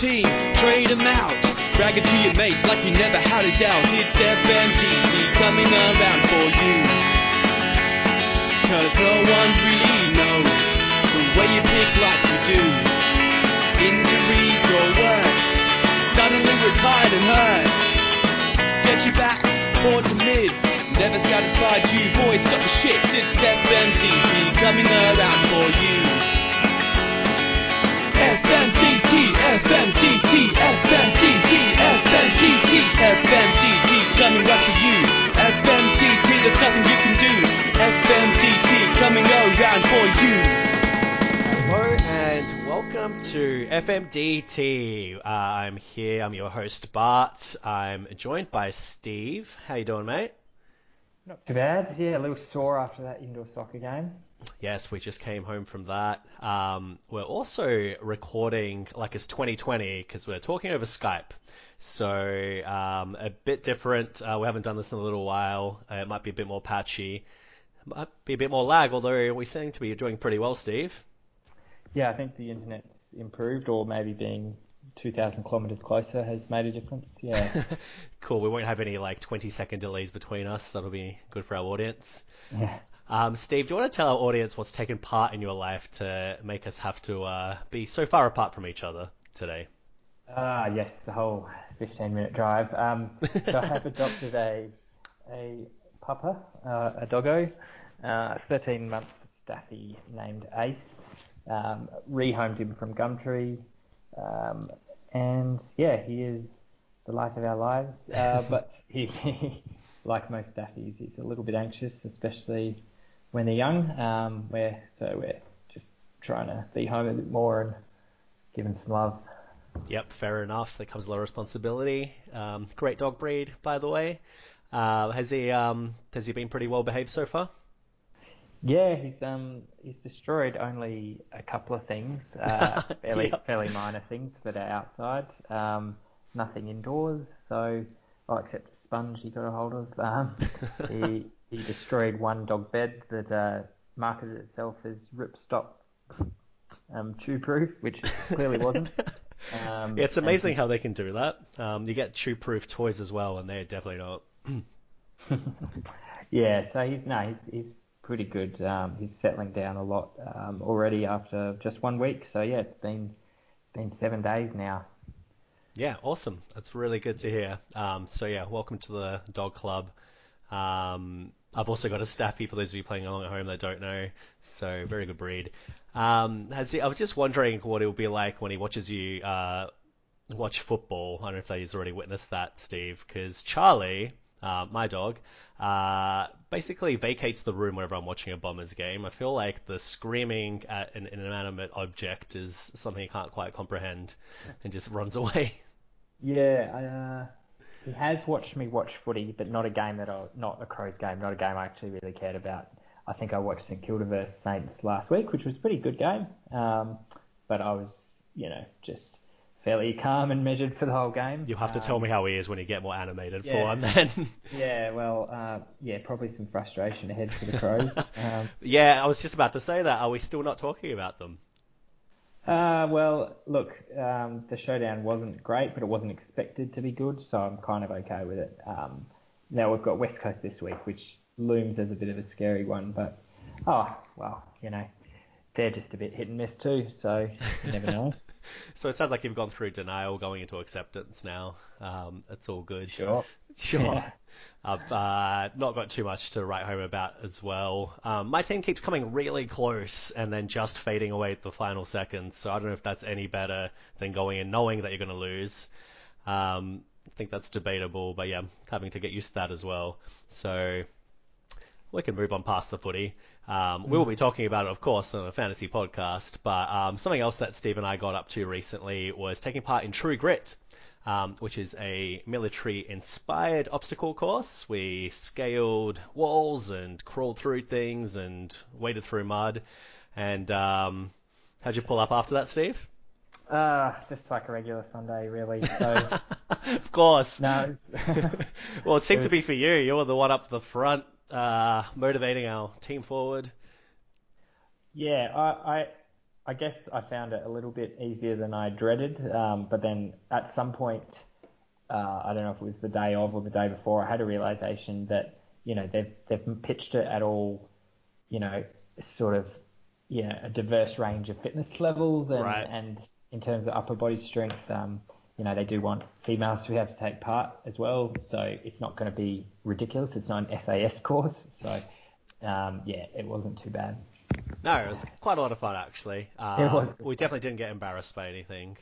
team, trade them out. Brag it to your mates like you never had a doubt. It's FMDT coming around for you. Cause no one really knows the way you pick like you do. Injuries or worse, suddenly retired and hurt. Get your backs, forwards and mids. Never satisfied, you boys got the shits. It's FMDT coming around for you. FMDT, FMDT, FMDT, FMDT, FMDT coming right for you. FMDT, there's nothing you can do. FMDT coming around for you. Hello and welcome to FMDT. Uh, I'm here. I'm your host Bart. I'm joined by Steve. How you doing, mate? Not too bad. Yeah, a little sore after that indoor soccer game. Yes, we just came home from that. Um, we're also recording like it's 2020 because we're talking over Skype. So um, a bit different. Uh, we haven't done this in a little while. Uh, it might be a bit more patchy. Might be a bit more lag, although we seem to be doing pretty well, Steve. Yeah, I think the internet's improved, or maybe being 2,000 kilometres closer has made a difference. Yeah. cool. We won't have any like 20 second delays between us. That'll be good for our audience. yeah. Um, Steve, do you want to tell our audience what's taken part in your life to make us have to uh, be so far apart from each other today? Ah, yes, the whole 15 minute drive. Um, so I have adopted a a pupper, uh, a doggo, uh, 13 month staffy named Ace. Um, rehomed him from Gumtree, um, and yeah, he is the life of our lives. Uh, but he, like most staffies, he's a little bit anxious, especially when they're young. Um, we're so we're just trying to be home a bit more and give him some love. Yep, fair enough. That comes a lot of responsibility. Um, great dog breed, by the way. Uh, has he um, has he been pretty well behaved so far? Yeah, he's um he's destroyed only a couple of things, uh, fairly Yep. fairly minor things that are outside. Um, nothing indoors. So, oh, except a sponge he got a hold of. Um, he he destroyed one dog bed that uh, marketed itself as ripstop um, chew proof, which clearly wasn't. Um, Yeah, it's and amazing how they can do that. Um, you get chew-proof toys as well, and they're definitely not. yeah, so he's no, he's he's pretty good. Um, he's settling down a lot um, already after just one week. So yeah, it's been been seven days now. Yeah, awesome. That's really good to hear. Um, so yeah, welcome to the dog club. Um, I've also got a staffy for those of you playing along at home that don't know. So very good breed. Um, has he, I was just wondering what it will be like when he watches you uh, watch football. I don't know if he's already witnessed that, Steve, because Charlie, uh, my dog, uh, basically vacates the room whenever I'm watching a Bombers game. I feel like the screaming at an inanimate object is something he can't quite comprehend and just runs away. Yeah, I, uh, he has watched me watch footy, but not a game that I, not a Crows game, not a game I actually really cared about. I think I watched St Kilda versus Saints last week, which was a pretty good game. Um, but I was, you know, just fairly calm and measured for the whole game. You'll have to tell Um, me how he is when you get more animated for yeah. one then. Yeah, well, uh, yeah, probably some frustration ahead for the Crows. um, yeah, I was just about to say that. Are we still not talking about them? Uh, well, look, um, the showdown wasn't great, but it wasn't expected to be good, so I'm kind of okay with it. Um, now we've got West Coast this week, which looms as a bit of a scary one, but oh well, you know, they're just a bit hit and miss too, so you never know. So it sounds like you've gone through denial, going into acceptance now. Um, it's all good. Sure. Sure. Yeah. I've uh, not got too much to write home about as well. Um, my team keeps coming really close and then just fading away at the final seconds. So I don't know if that's any better than going and knowing that you're going to lose. Um, I think that's debatable, but yeah, having to get used to that as well. So we can move on past the footy. Um, we will be talking about it, of course, on a fantasy podcast. But um, something else that Steve and I got up to recently was taking part in True Grit, um, which is a military-inspired obstacle course. We scaled walls and crawled through things and waded through mud. And um, how'd you pull up after that, Steve? Uh, just like a regular Sunday, really. So of course. no, well, it seemed It to be for you. You were the one up the front, uh, motivating our team forward. Yeah, I, I I guess I found it a little bit easier than I dreaded. Um, but then at some point, uh, I don't know if it was the day of or the day before, I had a realization that you know they've they've pitched it at all, you know, sort of, know, a diverse range of fitness levels and Right. and in terms of upper body strength, um, you know, they do want females to be able to take part as well. So it's not going to be ridiculous. It's not an SAS course. So um, yeah, it wasn't too bad. No, it was quite a lot of fun actually. Um, It was. We definitely didn't get embarrassed by anything.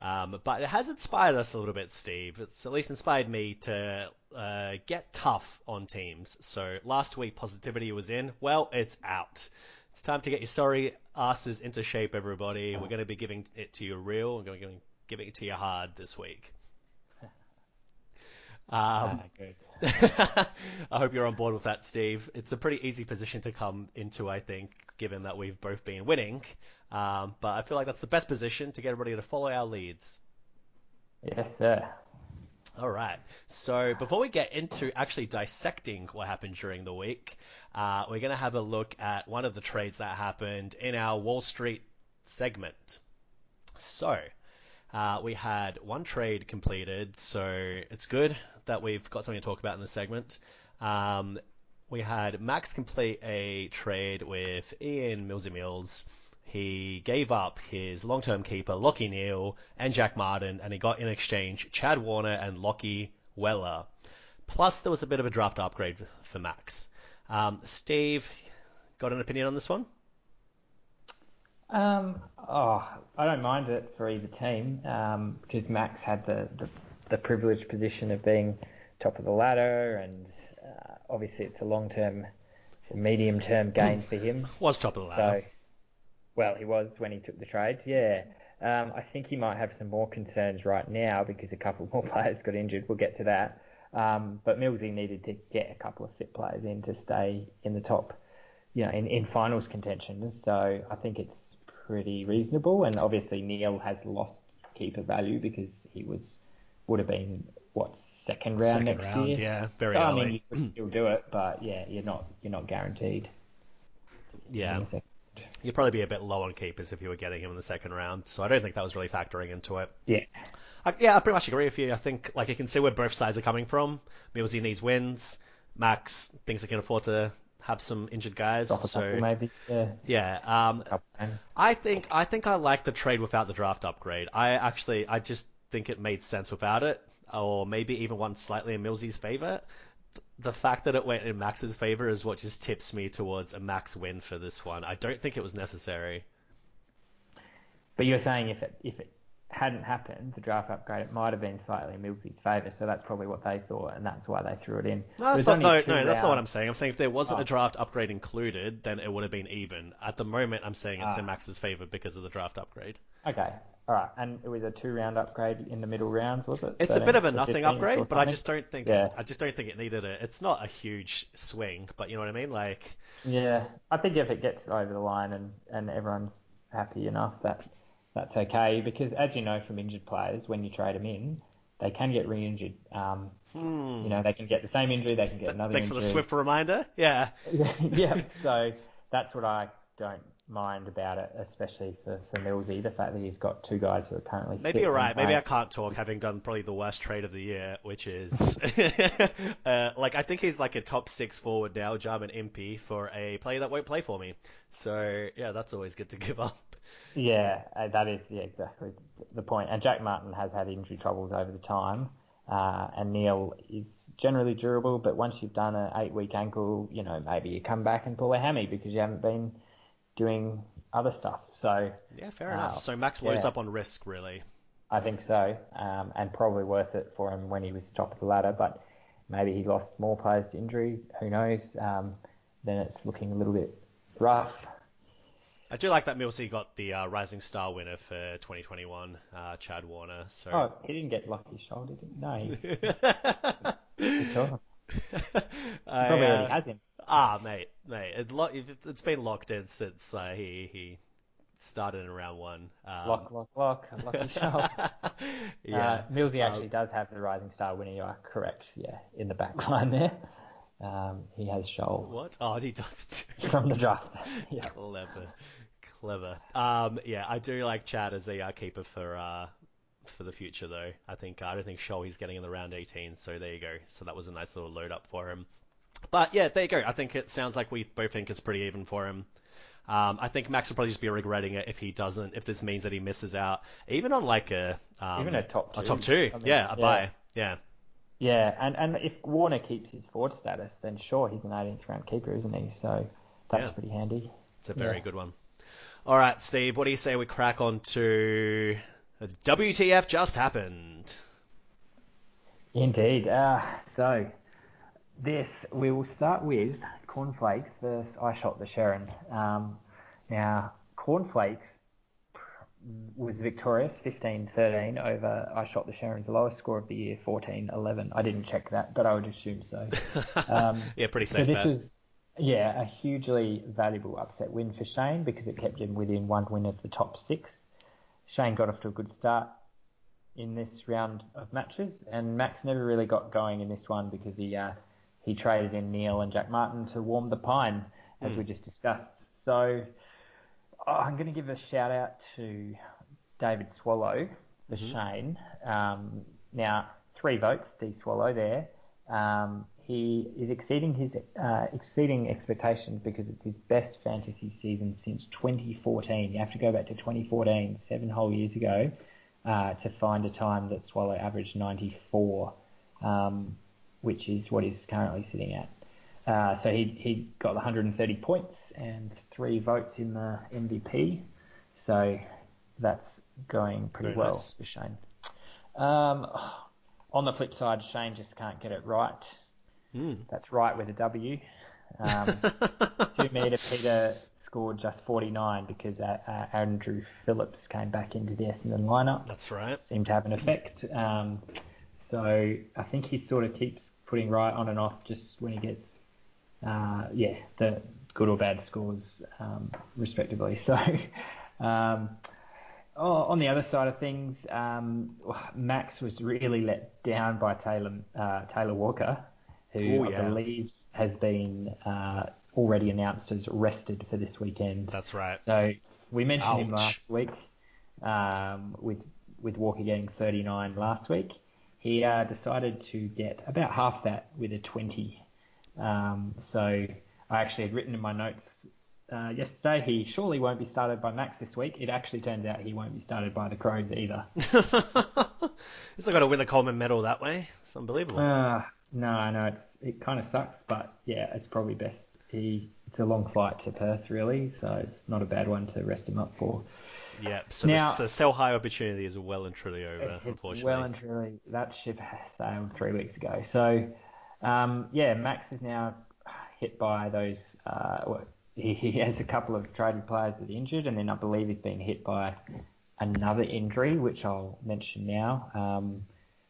Um, but it has inspired us a little bit, Steve. It's at least inspired me to uh, get tough on teams. So last week, positivity was in. Well, it's out. It's time to get your sorry asses into shape, everybody. We're going to be giving it to you real. We're going to be giving it to you hard this week. Um, Ah. I hope you're on board with that, Steve. It's a pretty easy position to come into, I think, given that we've both been winning. Um, but I feel like that's the best position to get everybody to follow our leads. Yes, sir. All right. So before we get into actually dissecting what happened during the week, uh, we're going to have a look at one of the trades that happened in our Wall Street segment. So uh, we had one trade completed, so it's good that we've got something to talk about in this segment. Um, we had Max complete a trade with Ian Millsy Mills. He gave up his long-term keeper Lachie Neale and Jack Martin, and he got in exchange Chad Warner and Lachie Weller. Plus, there was a bit of a draft upgrade for Max. Um, Steve, got an opinion on this one? Um, oh, I don't mind it for either team um, because Max had the, the, the privileged position of being top of the ladder, and uh, obviously it's a long term, medium term gain for him. Was top of the ladder. So, well, he was when he took the trade, yeah. Um, I think he might have some more concerns right now because a couple more players got injured. We'll get to that. Um, but Millsy needed to get a couple of fit players in to stay in the top, you know, in, in finals contention. So I think it's pretty reasonable. And obviously Neale has lost keeper value because he was would have been what second round Second next round, year. yeah, very so, I mean, you could still do it, but yeah, you're not you're not guaranteed. yeah. You'd probably be a bit low on keepers if you were getting him in the second round, so I don't think that was really factoring into it. Yeah. I, yeah, I pretty much agree with you. I think like you can see where both sides are coming from. Millsy needs wins. Max thinks he can afford to have some injured guys. A so maybe. Yeah. yeah, um, I think I think I like the trade without the draft upgrade. I actually I just think it made sense without it, or maybe even one slightly in Millsy's favor. The fact that it went in Max's favor is what just tips me towards a Max win for this one. I don't think it was necessary. But you're saying if it if it hadn't happened, the draft upgrade, it might have been slightly in Millsy's favour. So that's probably what they thought, and that's why they threw it in. No, that's not, no, no, that's not what I'm saying. I'm saying if there wasn't Oh. a draft upgrade included, then it would have been even. At the moment, I'm saying it's in Ah. Max's favor because of the draft upgrade. Okay, all right, and it was a two-round upgrade in the middle rounds, was it? It's a bit of a nothing upgrade, but I just don't think Yeah. I just don't think it needed it. It's not a huge swing, but you know what I mean? Like, Yeah, I think if it gets over the line and, and everyone's happy enough, that that's okay. Because as you know from injured players, when you trade them in, they can get re-injured. Um, hmm. You know, they can get the same injury, they can get another Thanks for injury. the swift reminder. Yeah. yeah, so that's what I don't mind about it, especially for, for Millsy, the fact that he's got two guys who are currently Maybe you're right. Maybe I can't talk, having done probably the worst trade of the year, which is uh, like I think he's like a top six forward now, Jarman Impey, for a player that won't play for me. So yeah, that's always good to give up. Yeah, uh, that is yeah, exactly the point. And Jack Martin has had injury troubles over the time, uh, and Neale is generally durable, but once you've done an eight-week ankle, you know maybe you come back and pull a hammy because you haven't been doing other stuff. So Yeah, fair Wow. enough. So Max loads Yeah. up on risk, really. I think so, um, and probably worth it for him when he was top of the ladder. But maybe he lost more players to injury. Who knows? Um, then it's looking a little bit rough. I do like that Millsy got the uh, Rising Star winner for 2021, uh, Chad Warner. So Oh, he didn't get Lachie Sholl, did he? No, he, he sure. I, probably uh, already has him. Ah, mate, mate, it lo- it's been locked in since uh, he he started in round one. Um, Lock, lock, lock. Lachie Sholl. yeah, Uh, Millsy Um, actually does have the Rising Star winner. You are correct. Yeah, in the back line there. Um, he has Sholl what? Oh, he does too. from the draft. yeah. Clever, Clever. Um, yeah, I do like Chad as a uh, keeper for uh, for the future though. I think I don't think Sholl he's getting in the round 18, so there you go. So that was a nice little load up for him. But yeah, there you go. I think it sounds like we both think it's pretty even for him. Um, I think Max will probably just be regretting it if he doesn't, if this means that he misses out, even on like a um, Even a top two. a top two, I mean, yeah, a yeah. buy, yeah, Yeah, and, and if Warner keeps his forward status, then sure, he's an 18th round keeper, isn't he? So that's Yeah. pretty handy. it's a very Yeah. good one. All right, Steve, what do you say we crack on to WTF just happened? Indeed. Uh, so this we will start with cornflakes versus I shot the Sharon. Um, now cornflakes was victorious 15-13 over I shot the Sharon's lowest score of the year 14-11. I didn't check that, but I would assume so. Um, yeah, pretty so safe this bet. was yeah a hugely valuable upset win for Shane because it kept him within one win of the top six. Shane got off to a good start in this round of matches, and Max never really got going in this one because he uh, he traded in Neale and Jack Martin to warm the pine, as we just discussed. So oh, I'm going to give a shout out to David Swallow for Shane. Um, now three votes, D Swallow there. Um, he is exceeding his uh, exceeding expectations because it's his best fantasy season since 2014. You have to go back to 2014, seven whole years ago, uh, to find a time that Swallow averaged 94, um, which is what he's currently sitting at. Uh, so he he got 130 points and three votes in the MVP. So that's going pretty Very well nice. for Shane. Um, on the flip side, Shane just can't get it right. Hmm. That's right with a W. Um, two meter Peter scored just 49 because uh, uh, Andrew Phillips came back into the Essendon lineup. That's right. Seemed to have an effect. Um, so I think he sort of keeps putting right on and off just when he gets, uh, yeah, the good or bad scores um, respectively. So. Um, Oh, on the other side of things, um, Max was really let down by Taylor uh, Taylor Walker, who Oh, I believe has been uh, already announced as rested for this weekend. That's right. So we mentioned him last week um, with with Walker getting 39 last week. He uh, decided to get about half that with a 20. Um, so I actually had written in my notes uh, yesterday he surely won't be started by Max this week. It actually turns out he won't be started by the Crows either. He's not going to win the Coleman medal that way. It's unbelievable. Uh, no, I know it's, it kind of sucks, but yeah, it's probably best. He it's a long flight to Perth really, so it's not a bad one to rest him up for. yeah. So now- the sell high opportunity is well and truly over, unfortunately. Well and truly, that ship sailed three weeks ago. So, um, yeah, Max is now hit by those. Uh, well, he, he has a couple of traded players that are injured, and then I believe he's been hit by another injury, which I'll mention now um,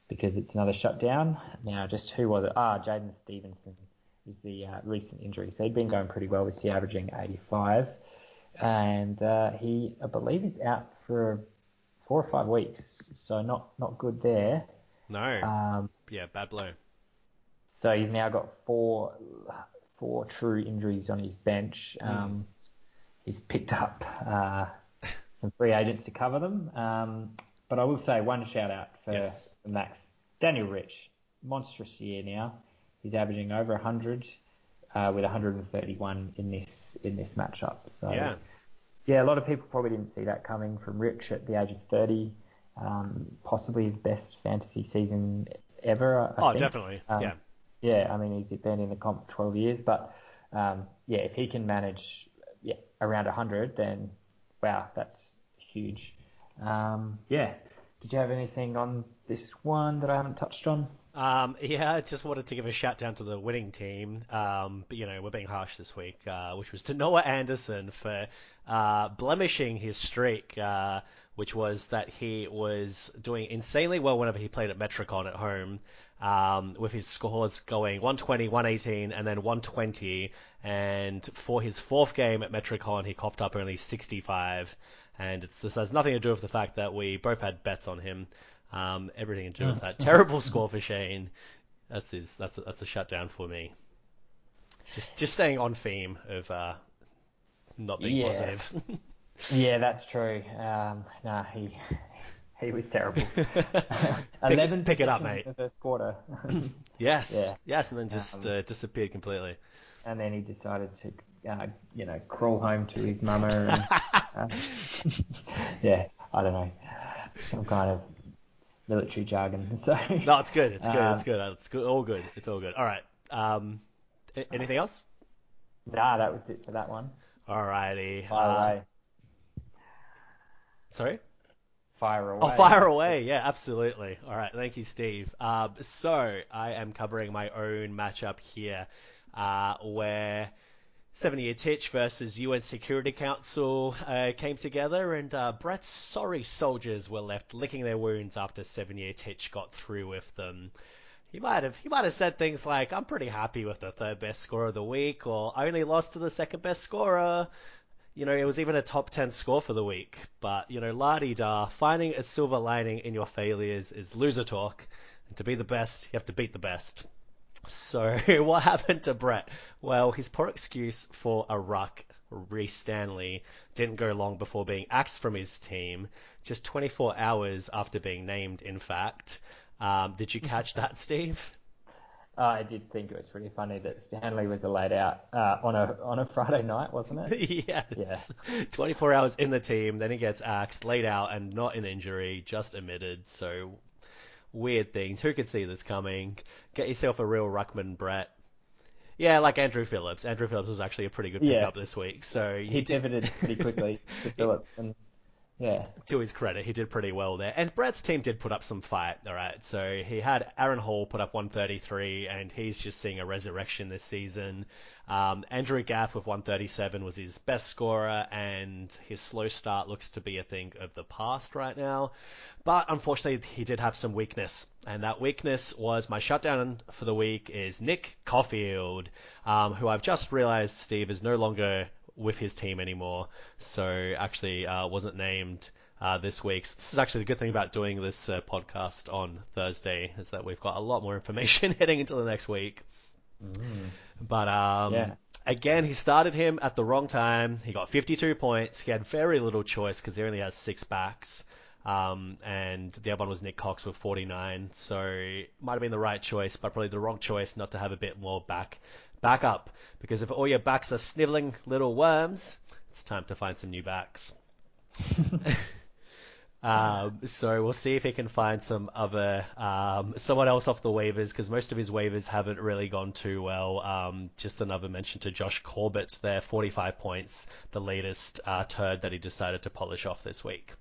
because it's another shutdown. Now, just who was it? Ah, Jaidyn Stephenson is the uh, recent injury. So he'd been going pretty well this year, averaging 85. And uh, he, I believe, is out for four or five weeks. So not, not good there. no. Um, yeah, bad blow. so he's now got four four true injuries on his bench. Hmm. Um, He's picked up uh, some free agents to cover them. Um, but I will say one shout out for, Yes. Max. Daniel Rich, monstrous year now. He's averaging over 100 uh, with 131 in this in this matchup. So Yeah. yeah, a lot of people probably didn't see that coming from Rich at the age of 30. Um, possibly his best fantasy season ever. I Oh, think. definitely. Um, yeah. Yeah, I mean he's been in the comp for 12 years, but um, yeah, if he can manage yeah around 100, then wow, that's huge. Um, yeah. Did you have anything on this one that I haven't touched on? Um, yeah, I just wanted to give a shout down to the winning team. Um, but you know, we're being harsh this week, uh, which was to Noah Anderson for uh, blemishing his streak, uh, which was that he was doing insanely well whenever he played at Metricon at home, um, with his scores going 120, 118, and then 120. And for his fourth game at Metricon, he coughed up only 65. And it's, this has nothing to do with the fact that we both had bets on him. Um, everything to do with that terrible score for Shane. That's his. That's a, that's a shutdown for me. Just just staying on theme of uh, not being Yeah. positive. Yeah, that's true. Um, nah, he he was terrible. Eleven pick it up, mate. in the first quarter. yes, Yeah. yes, and then just Um, uh, disappeared completely. and then he decided to, uh, you know, crawl home to his mama. And, uh, yeah, I don't know, some kind of military jargon. So No, it's good. It's good. Uh, it's good. It's good. All good. It's all good. All right. Um, anything else? Nah, that was it for that one. Alrighty. Fire Uh, away. Sorry. Fire away. Oh, fire away. Yeah, absolutely. All right. Thank you, Steve. Um, so I am covering my own matchup here, uh, where 70 Year Titch versus UN Security Council uh, came together, and uh, Brett's sorry soldiers were left licking their wounds after 70 Year Titch got through with them. He might have he might have said things like, "I'm pretty happy with the third best score of the week," or "I only lost to the second best scorer." You know, it was even a top 10 score for the week. But, you know, la di da, finding a silver lining in your failures is loser talk. And to be the best, you have to beat the best. So, what happened to Brett? Well, his poor excuse for a ruck, Rhys Stanley, didn't go long before being axed from his team, just 24 hours after being named, in fact. Um, did you catch that, Steve? Uh, I did think it was pretty funny that Stanley was laid out uh, on a on a Friday night, wasn't it? yes. Yeah. 24 hours in the team, then he gets axed, laid out, and not an injury, just admitted. So weird things. Who could see this coming? Get yourself a real ruckman, Brett. Yeah, like Andrew Phillips. Andrew Phillips was actually a pretty good Yeah. pickup this week. So He pivoted pretty quickly to Phillips, and yeah, to his credit, he did pretty well there. And Brett's team did put up some fight, all right. So he had Aaron Hall put up 133, and he's just seeing a resurrection this season. Um, Andrew Gaff with 137 was his best scorer, and his slow start looks to be a thing of the past right now. But unfortunately, he did have some weakness, and that weakness was my shutdown for the week is Nick Coffield, um, who I've just realized Steve is no longer with his team anymore, so actually uh, wasn't named uh, this week. So this is actually the good thing about doing this uh, podcast on Thursday is that we've got a lot more information heading into the next week. But um, Yeah. again, he started him at the wrong time. He got 52 points. He had very little choice because he only has six backs. Um, and the other one was Nick Cox with 49. So might have been the right choice, but probably the wrong choice not to have a bit more back back up. Because if all your backs are sniveling little worms, it's time to find some new backs. Um, so we'll see if he can find some other um, someone else off the waivers because most of his waivers haven't really gone too well. Um, just another mention to Josh Corbett there, 45 points, the latest uh, turd that he decided to polish off this week.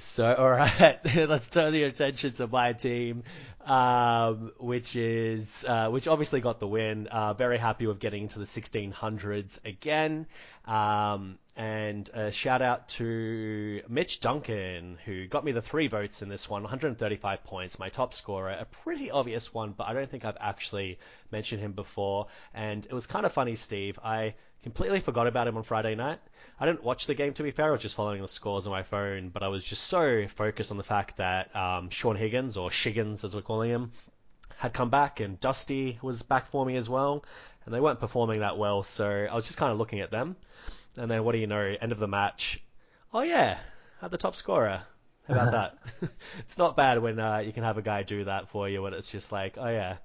So, all right, let's turn the attention to my team, um, which is uh, which obviously got the win. Uh, very happy with getting into the 1600s again. Um, and a shout out to Mitch Duncan, who got me the three votes in this one, 135 points, my top scorer. A pretty obvious one, but I don't think I've actually mentioned him before. And it was kind of funny, Steve. I completely forgot about him on Friday night. I didn't watch the game to be fair, I was just following the scores on my phone, but I was just so focused on the fact that um, Shaun Higgins, or Shiggins as we're calling him, had come back and Dusty was back for me as well, and they weren't performing that well, so I was just kind of looking at them. And then what do you know, end of the match, oh yeah, had the top scorer. How about that? it's not bad when uh, you can have a guy do that for you when it's just like, oh yeah,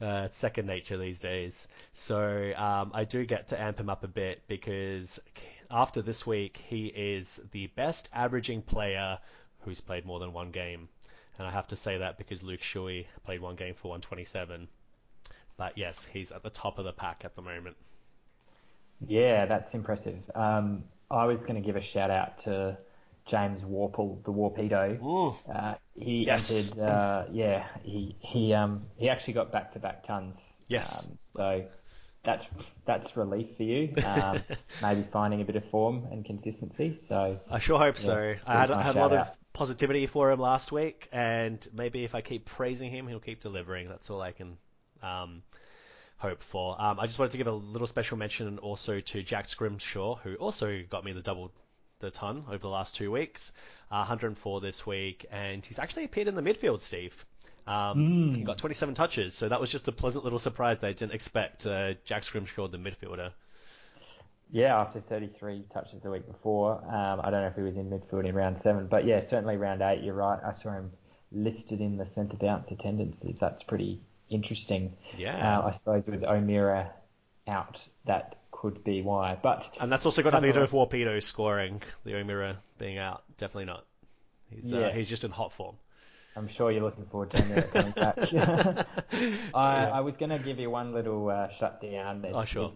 uh, it's second nature these days. So um, I do get to amp him up a bit because after this week, he is the best averaging player who's played more than one game. And I have to say that because Luke Shuey played one game for 127. But yes, he's at the top of the pack at the moment. yeah, that's impressive. Um, I was going to give a shout out to James Worpel, the Worpedo. Ooh. Uh, he Yes. entered, uh, yeah, he he um he actually got back to back tons. Yes. Um, so that's that's relief for you. Um, maybe finding a bit of form and consistency. So I sure hope so. I had, nice had a lot shout of positivity for him last week, and maybe if I keep praising him, he'll keep delivering. That's all I can um, hope for. Um, I just wanted to give a little special mention also to Jack Scrimshaw, who also got me the double the ton over the last two weeks, uh, 104 this week, and he's actually appeared in the midfield, Steve. Um, He got 27 touches, so that was just a pleasant little surprise that I didn't expect. Uh, Jack Scrimshaw, the midfielder. yeah, after 33 touches the week before. Um, I don't know if he was in midfield in round seven, but yeah, certainly round eight. You're right. I saw him listed in the centre bounce attendances. That's pretty interesting. Yeah. Uh, I suppose with O'Meara out, that could be why. But And that's also got nothing to do with Worpedo scoring, the O'Meara being out. Definitely not. He's, uh, Yeah. he's just in hot form. I'm sure you're looking forward to O'Meara coming back. I, I was going to give you one little uh, shutdown. It's- Oh, sure.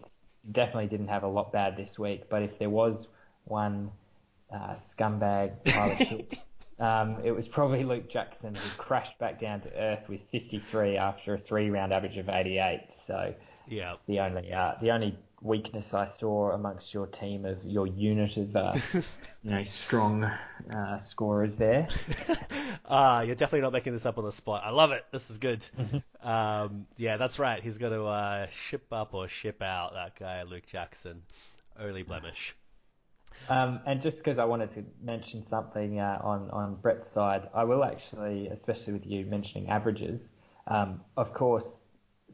definitely didn't have a lot bad this week, but if there was one uh, scumbag pile of shit, um, it was probably Luke Jackson who crashed back down to earth with 53 after a three-round average of 88. So Yeah. the only uh, the only weakness I saw amongst your team of your unit of uh, you know strong uh, scorers there. Ah, you're definitely not making this up on the spot. I love it. This is good. um, yeah, that's right. He's going to uh, ship up or ship out that guy, Luke Jackson. Only blemish. Um, and just because I wanted to mention something uh, on on Brett's side, I will actually, especially with you mentioning averages. Um, of course,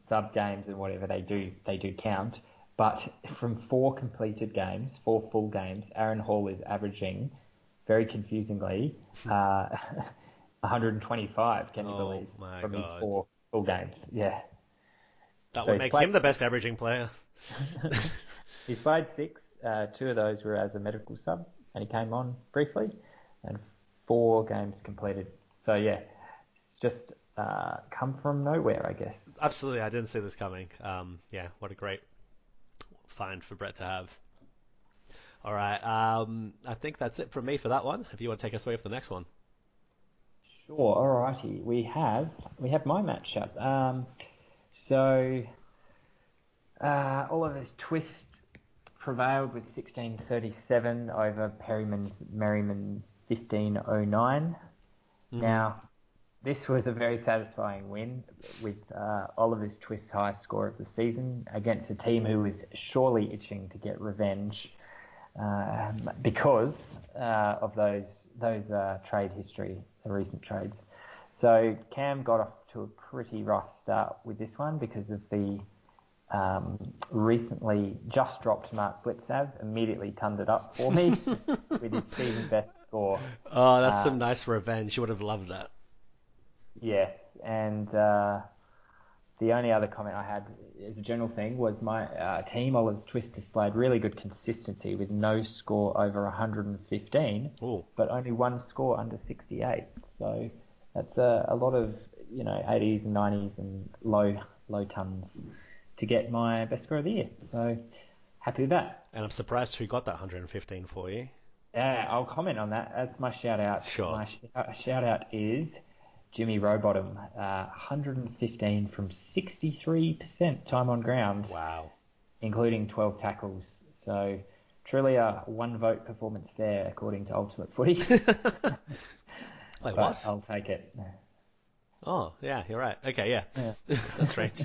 sub games and whatever they do, they do count. But from four completed games, four full games, Aaron Hall is averaging, very confusingly, uh, 125. Can you Oh, believe from his God. four full games? Yeah. That So would make played- him the best averaging player. He's played six. Uh, two of those were as a medical sub, and he came on briefly, and four games completed. So yeah, it's just uh, come from nowhere, I guess. Absolutely, I didn't see this coming. Um, yeah, what a great find for Brett to have. All right, um, I think that's it from me for that one. If you want to take us away for the next one. Sure. Alrighty. We have we have my matchup. Um, so uh, Oliver's twist prevailed with 1637 over Perryman's Merry Men 1509. Now, this was a very satisfying win with uh, Oliver's twist's highest score of the season against a team who was surely itching to get revenge um, because uh, of those those uh, trade history, the recent trades. So Cam got off to a pretty rough start with this one because of the um, recently just dropped Mark Blicavs, immediately turned it up for me with his season best score. Oh, that's Uh, some nice revenge. You would have loved that. Yes, and uh, the only other comment I had as a general thing was my uh, team, Oliver's Twist, displayed really good consistency with no score over 115, Ooh. but only one score under 68. So that's a, a lot of you know 80s and 90s and low low tons to get my best score of the year. So happy with that. And I'm surprised who got that 115 for you. Yeah, I'll comment on that. That's my shout out. Sure. My sh- shout out is Jimmy Rowbottom, uh, 115 from 63% time on ground, Wow. including 12 tackles. So truly a one vote performance there, according to Ultimate Footy. Wait, but what? I'll take it. Oh, yeah, you're right. Okay, yeah. Yeah. That's strange.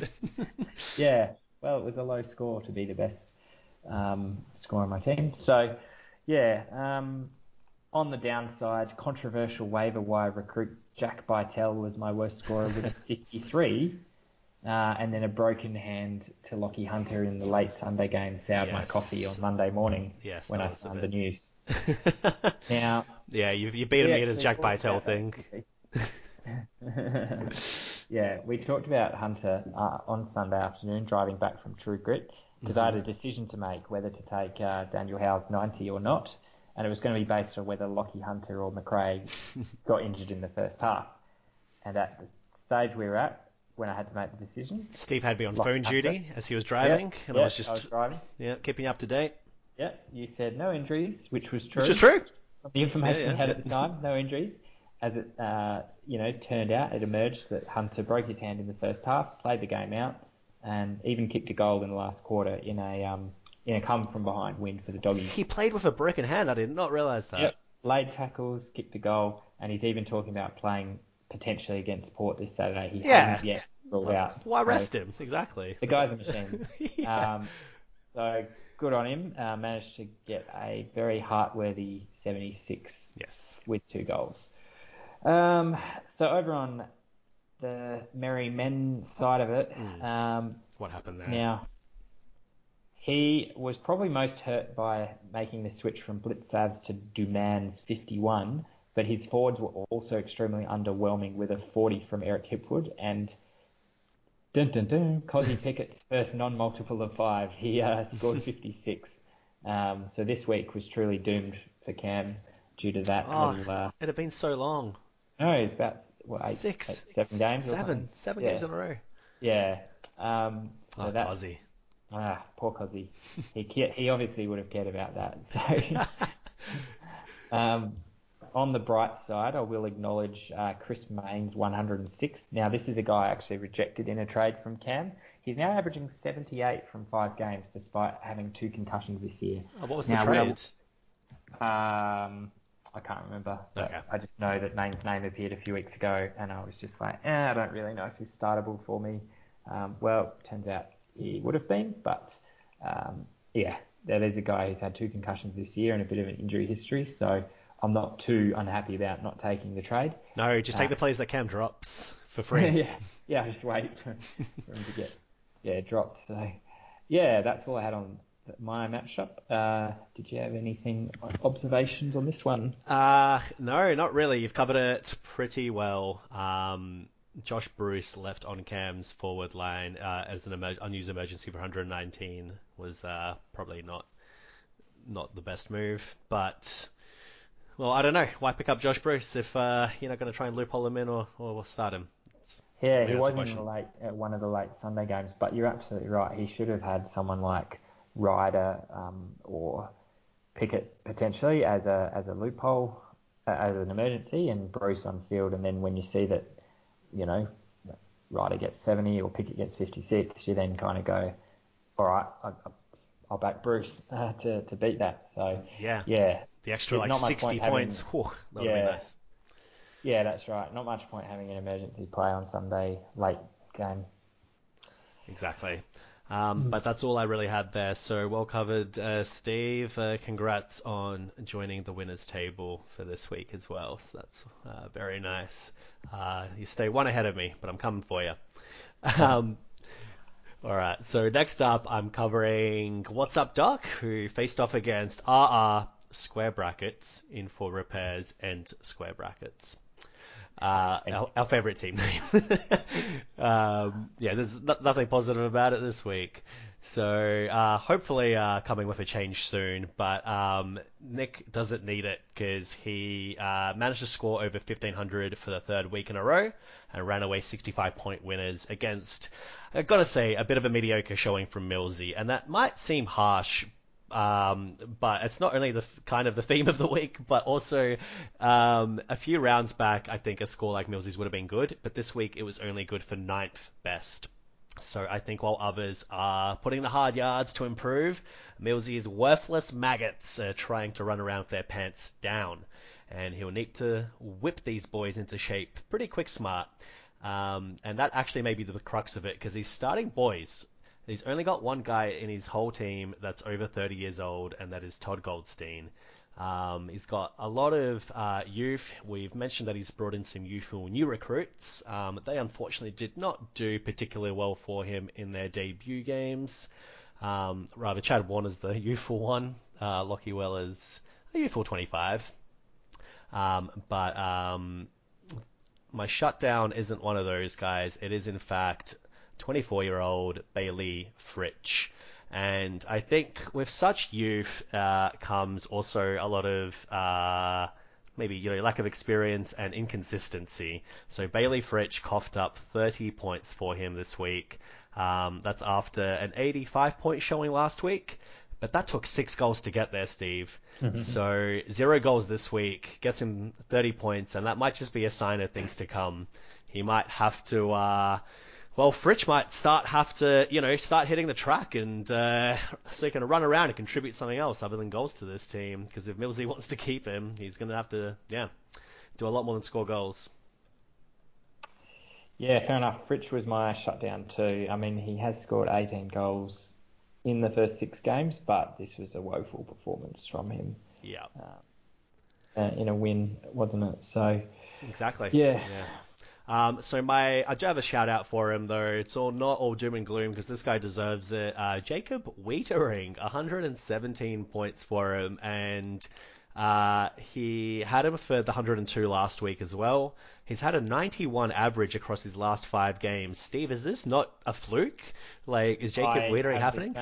Yeah, well, it was a low score to be the best um, score on my team. So, yeah, um, on the downside, controversial waiver wire recruit Jack Bytel was my worst scorer with a 53, uh, and then a broken hand to Lachie Hunter in the late Sunday game soured my coffee on Monday morning Yes, when I found the news. Now, yeah, you've, you beaten we me actually Jack Bytel thing. yeah, we talked about Hunter uh, on Sunday afternoon driving back from True Grit because I had a decision to make whether to take uh, Daniel Howe's 90 or not, and it was going to be based on whether Lachie Hunter or McRae got injured in the first half. And at the stage we were at, when I had to make the decision, Steve had me on Lock phone Hunter. duty as he was driving, yeah, and yeah, I was just driving. yeah keeping up to date. Yeah, you said no injuries, which was true. Which is true. The information Yeah, yeah, we had at the time, no injuries. As it, uh, you know, turned out, it emerged that Hunter broke his hand in the first half, played the game out, and even kicked a goal in the last quarter in a um, in know, come from behind win for the doggies. He played with a broken hand. I did not realize that. Yep. Laid tackles, kicked a goal, and he's even talking about playing potentially against Port this Saturday. He Yeah. hasn't yet ruled out. Why So rest him? Exactly. The guy's a machine. Yeah. Um, so good on him. Uh, managed to get a very heartworthy 76 yes. with two goals. Um, so over on the Merry Men side of it, Hmm. um, What happened there? now He was probably most hurt by making the switch from Blicavs to Dumans 51, but his forwards were also extremely underwhelming with a 40 from Eric Hipwood and dun dun dun, Kozzy Pickett's first non-multiple of five. He uh, scored 56. Um, so this week was truly doomed for Cam due to that. Oh, little, uh, it had been so long. no, it's about what, eight, Six, eight, seven games. seven, seven Yeah. games in a row. Yeah. Um, so Oh, that, Ozzy. Ah, poor Cozzy. he he obviously would have cared about that. So, um, on the bright side, I will acknowledge uh, Chris Mayne's 106. Now, this is a guy actually rejected in a trade from Cam. He's now averaging 78 from five games, despite having two concussions this year. Oh, what was Now, the I- trade? Um, I can't remember, Okay. I just know that Main's name appeared a few weeks ago, and I was just like, eh, I don't really know if he's startable for me. Um, well, turns out he would have been, but um, yeah, that is a guy who's had two concussions this year and a bit of an injury history, so I'm not too unhappy about not taking the trade. No, just take the plays that Cam drops for free. yeah, yeah, just wait for, for him to get yeah dropped. So yeah, that's all I had on my matchup. Uh, did you have anything observations on this one? Uh, no, not really. You've covered it pretty well. Um, Josh Bruce left on Cam's forward line uh, as an emer- unused emergency for 119 was uh, probably not not the best move, but well, I don't know. Why pick up Josh Bruce if uh, you're not going to try and loophole him in or, or start him? It's- Yeah, he wasn't in the late at one of the late Sunday games, but you're absolutely right. He should have had someone like Ryder um, or Pickett potentially as a as a loophole, uh, as an emergency, and Bruce on field. And then when you see that, you know, Ryder gets 70 or Pickett gets 56, you then kind of go, all right, I, I- I'll back Bruce uh, to to beat that. So Yeah, yeah, the extra There's like 60 point having- points. That would Yeah. be nice. yeah, that's right. Not much point having an emergency play on Sunday late game. Exactly. Um, but that's all I really had there. So well covered, uh, Steve. Uh, congrats on joining the winners table for this week as well. So that's uh, very nice. Uh, you stay one ahead of me, but I'm coming for you. Um, all right. So next up, I'm covering What's Up Doc, who faced off against RR square brackets in for repairs and square brackets. Uh, our, our favorite team name. um, yeah, there's no, nothing positive about it this week. So uh, hopefully uh, coming with a change soon. But um, Nick doesn't need it because he uh, managed to score over 1500 for the third week in a row and ran away 65 point winners against, I've got to say, a bit of a mediocre showing from Millsy. And that might seem harsh, um, but it's not only the kind of the theme of the week, but also um, a few rounds back, I think a score like Millsy's would have been good, but this week it was only good for ninth best. So I think while others are putting the hard yards to improve, Millsy's worthless maggots are trying to run around with their pants down, and he'll need to whip these boys into shape pretty quick smart. Um, and that actually may be the crux of it because he's starting boys He's only got one guy in his whole team that's over 30 years old, and that is Todd Goldstein. Um, he's got a lot of uh, youth. We've mentioned that he's brought in some youthful new recruits. Um, they unfortunately did not do particularly well for him in their debut games. Um, rather, Chad Warner's the youthful one. Uh, Lockie Weller's a youthful 25. Um, but um, my shutdown isn't one of those guys. It is, in fact, 24 year old Bailey Fritsch. And I think with such youth uh, comes also a lot of uh, maybe you know lack of experience and inconsistency. So Bailey Fritsch coughed up 30 points for him this week. Um, that's after an 85 point showing last week. But that took six goals to get there, Steve. So zero goals this week gets him 30 points, and that might just be a sign of things to come. He might have to, uh, well, Fritsch might start have to, you know, start hitting the track, and uh, so he can run around and contribute something else other than goals to this team. Because if Millsy wants to keep him, he's going to have to, yeah, do a lot more than score goals. Yeah, fair enough. Fritsch was my shutdown too. I mean, he has scored 18 goals in the first six games, but this was a woeful performance from him Yeah, uh, in a win, wasn't it? So, exactly. Yeah. yeah. Um, so my I do have a shout out for him though. It's all not all doom and gloom because this guy deserves it. Uh, Jacob Weitering, 117 points for him, and uh, he had him for the 102 last week as well. He's had a 91 average across his last five games. Steve, is this not a fluke? Like, is Jacob I had the happening?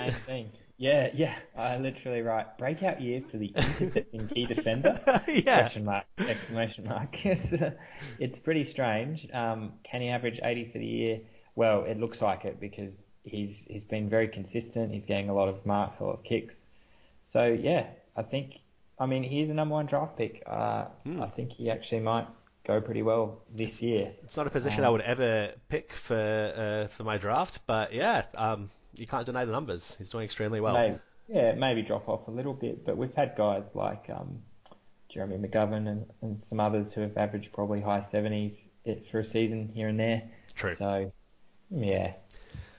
Yeah, yeah. I literally write breakout year for the intercepting key defender. yeah. Question mark! Exclamation mark! it's, it's pretty strange. Um, can he average 80 for the year? Well, it looks like it because he's he's been very consistent. He's getting a lot of marks, a lot of kicks. So yeah, I think. I mean, he's a number one draft pick. Uh, Hmm. I think he actually might go pretty well this year. It's not a position Um, I would ever pick for uh, for my draft, but yeah, um, you can't deny the numbers. He's doing extremely well. Maybe, yeah, maybe drop off a little bit, but we've had guys like um, Jeremy McGovern and, and some others who have averaged probably high 70s for a season here and there. True. So, yeah,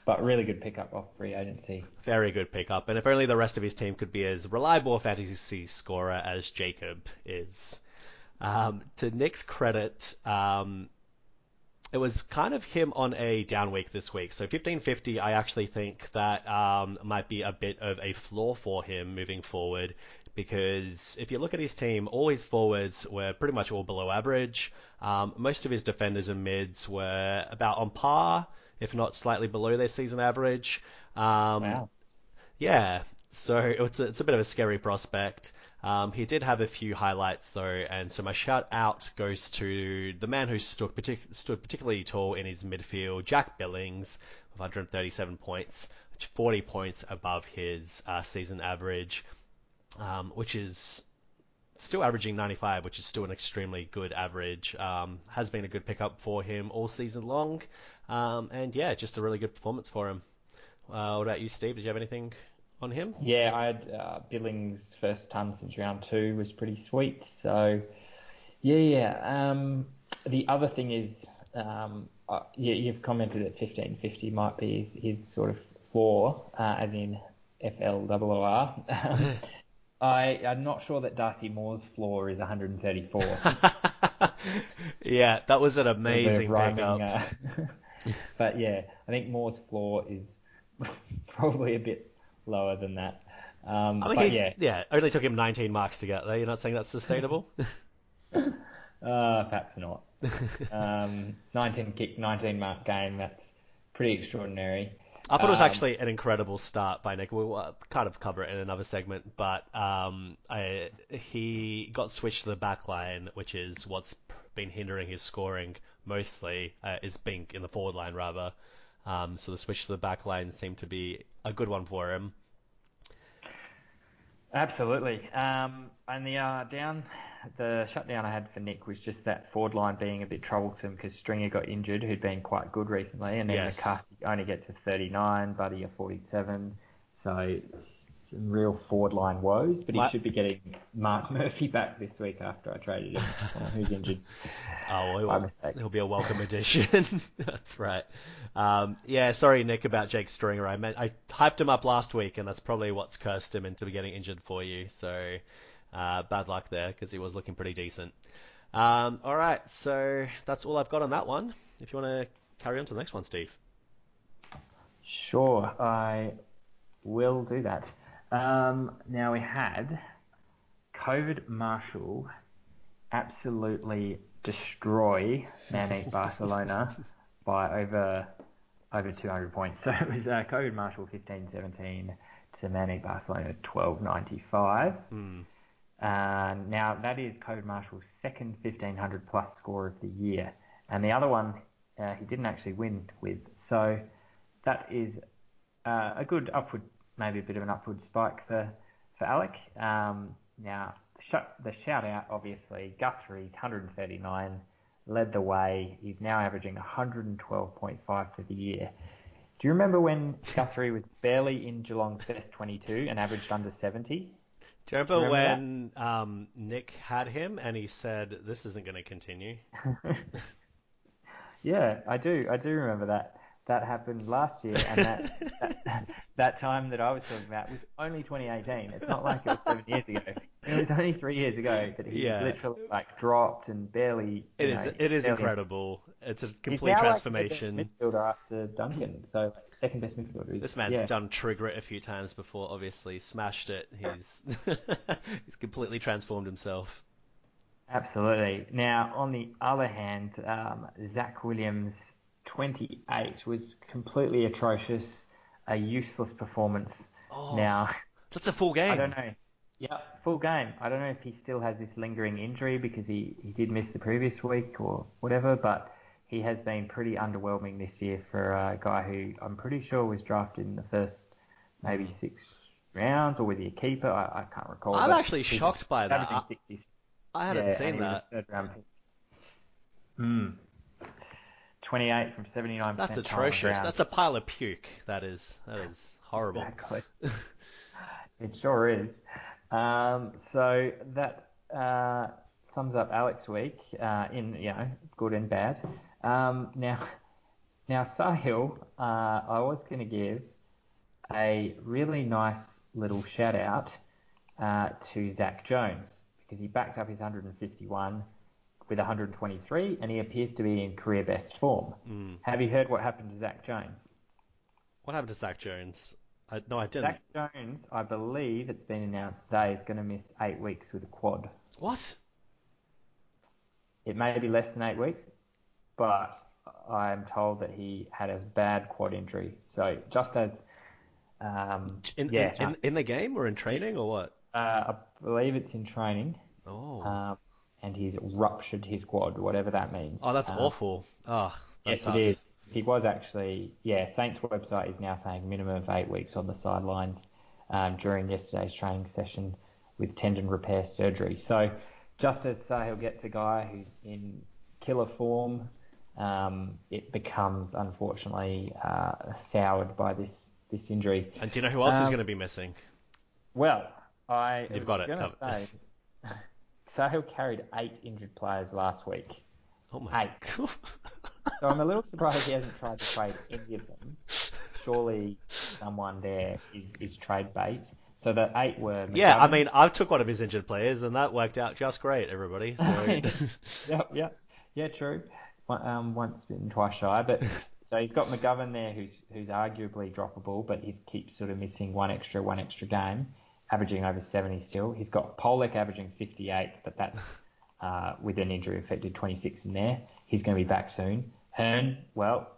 but really good pickup off free agency. Very good pickup, and if only the rest of his team could be as reliable a fantasy scorer as Jacob is. Um, to Nick's credit, um, it was kind of him on a down week this week. So 1550, I actually think that um, might be a bit of a flaw for him moving forward. Because if you look at his team, all his forwards were pretty much all below average. Um, most of his defenders and mids were about on par, if not slightly below their season average. Um, Wow. yeah, so it's a, it's a bit of a scary prospect. Um, he did have a few highlights though, and so my shout out goes to the man who stood, partic- stood particularly tall in his midfield, Jack Billings, with 137 points, which 40 points above his uh, season average, um, which is still averaging 95, which is still an extremely good average. Um, has been a good pickup for him all season long, um, and yeah, just a really good performance for him. Uh, what about you, Steve? Did you have anything on him? Yeah, I had uh, Billings' first ton since round two was pretty sweet. So, yeah, yeah. Um, the other thing is, um, uh, you, you've commented that 1550 might be his, his sort of floor, uh, as in FLOOR. I, I'm not sure that Darcy Moore's floor is 134. yeah, that was an A bit of amazing rhyming, pickup. uh, but yeah, I think Moore's floor is probably a bit lower than that. Um, I mean, but he, yeah, yeah, only took him 19 marks to get there. You're not saying that's sustainable? Uh, perhaps not. um, 19 kick, 19 mark game. That's pretty extraordinary. I thought it was Um, actually an incredible start by Nick. We'll uh, kind of cover it in another segment, but um, I, he got switched to the back line, which is what's been hindering his scoring mostly, uh, is being in the forward line rather. Um, so the switch to the back line seemed to be a good one for him. Absolutely. Um, and the uh, down, the shutdown I had for Nick was just that forward line being a bit troublesome because Stringer got injured, who'd been quite good recently, and then Yes. McCarthy only gets to 39, Buddy a 47. So some real forward line woes, but he What? should be getting Mark Murphy back this week after I traded him, who's injured. Oh, he'll, he'll be a welcome addition. that's right. Um, yeah, sorry, Nick, about Jake Stringer. I meant I hyped him up last week, and that's probably what's cursed him into getting injured for you. So uh, bad luck there because he was looking pretty decent. Um, all right, so that's all I've got on that one. If you want to carry on to the next one, Steve. Sure, I will do that. Um, now we had COVID Marshall absolutely destroy Manic Barcelona by over over 200 points. So it was uh, COVID Marshall 15-17 to Manic Barcelona 12-95. Hmm. Uh, now that is COVID Marshall's second 1500 plus score of the year, and the other one uh, he didn't actually win with. So that is uh, a good upward, maybe a bit of an upward spike for for Alec. Um, now the, shout out, obviously, Guthrie 139 led the way. He's now averaging 112.5 for the year. Do you remember when Guthrie was barely in Geelong's best 22 and averaged under 70? Do you remember, Remember when um, Nick had him and he said this isn't going to continue? yeah, I do. I do remember that. That happened last year, and that, that that time that I was talking about was only 2018. It's not like it was seven years ago. It was only three years ago that he Yeah. literally like dropped and barely. It is know, it is barely- incredible. It's a He's complete now, like, transformation. second midfielder after Duncan, so second best midfielder. This man's yeah. done trigger it a few times before. Obviously, smashed it. He's he's completely transformed himself. Absolutely. Now, on the other hand, um, Zach Williams, 28, was completely atrocious, a useless performance. Oh, Now, that's a full game. I don't know. Yeah, full game. I don't know if he still has this lingering injury because he, he did miss the previous week or whatever, but he has been pretty underwhelming this year for a guy who I'm pretty sure was drafted in the first maybe six rounds or was he a keeper? I, I can't recall. I'm actually shocked by that. I, 60 I hadn't yeah, seen and he was that. third round pick. Hmm. 28 from 79%. That's atrocious. That's a pile of puke. That is that is horrible. Exactly. it sure is. Um, so that uh, sums up Alex week uh, in you know good and bad. Um, now, now Sahil, uh, I was going to give a really nice little shout out uh, to Zach Jones because he backed up his 151 with 123 and he appears to be in career best form. Mm. Have you heard what happened to Zach Jones? What happened to Zach Jones? I, no, I didn't. Zach Jones, I believe it's been announced today, is going to miss eight weeks with a quad. What? It may be less than eight weeks, but I'm told that he had a bad quad injury. So just as, um, In, yeah, in, in the game or in training or what? uh, I believe it's in training, Oh. um, and he's ruptured his quad, whatever that means. oh, that's Um, awful. Oh, that Yes, sucks. it is. He was actually, yeah, Saints website is now saying minimum of eight weeks on the sidelines um, during yesterday's training session with tendon repair surgery. So just as Sahil gets a guy who's in killer form, um, it becomes unfortunately uh, soured by this, this injury. And do you know who else is Um, going to be missing? Well, I You've got it covered. say, Sahil carried eight injured players last week. Oh my. eight. So I'm a little surprised he hasn't tried to trade any of them. Surely someone there is, is trade bait. So the eight were. yeah, I mean, I took one of his injured players, and that worked out just great, everybody. So. yep, yep, yeah, true. Um, once bitten, twice shy. But so he's got McGovern there, who's who's arguably droppable, but he keeps sort of missing one extra, one extra game, averaging over 70 still. He's got Pollock averaging 58, but that's uh, with an injury affected 26 in there. He's going to be back soon. Hearn, well,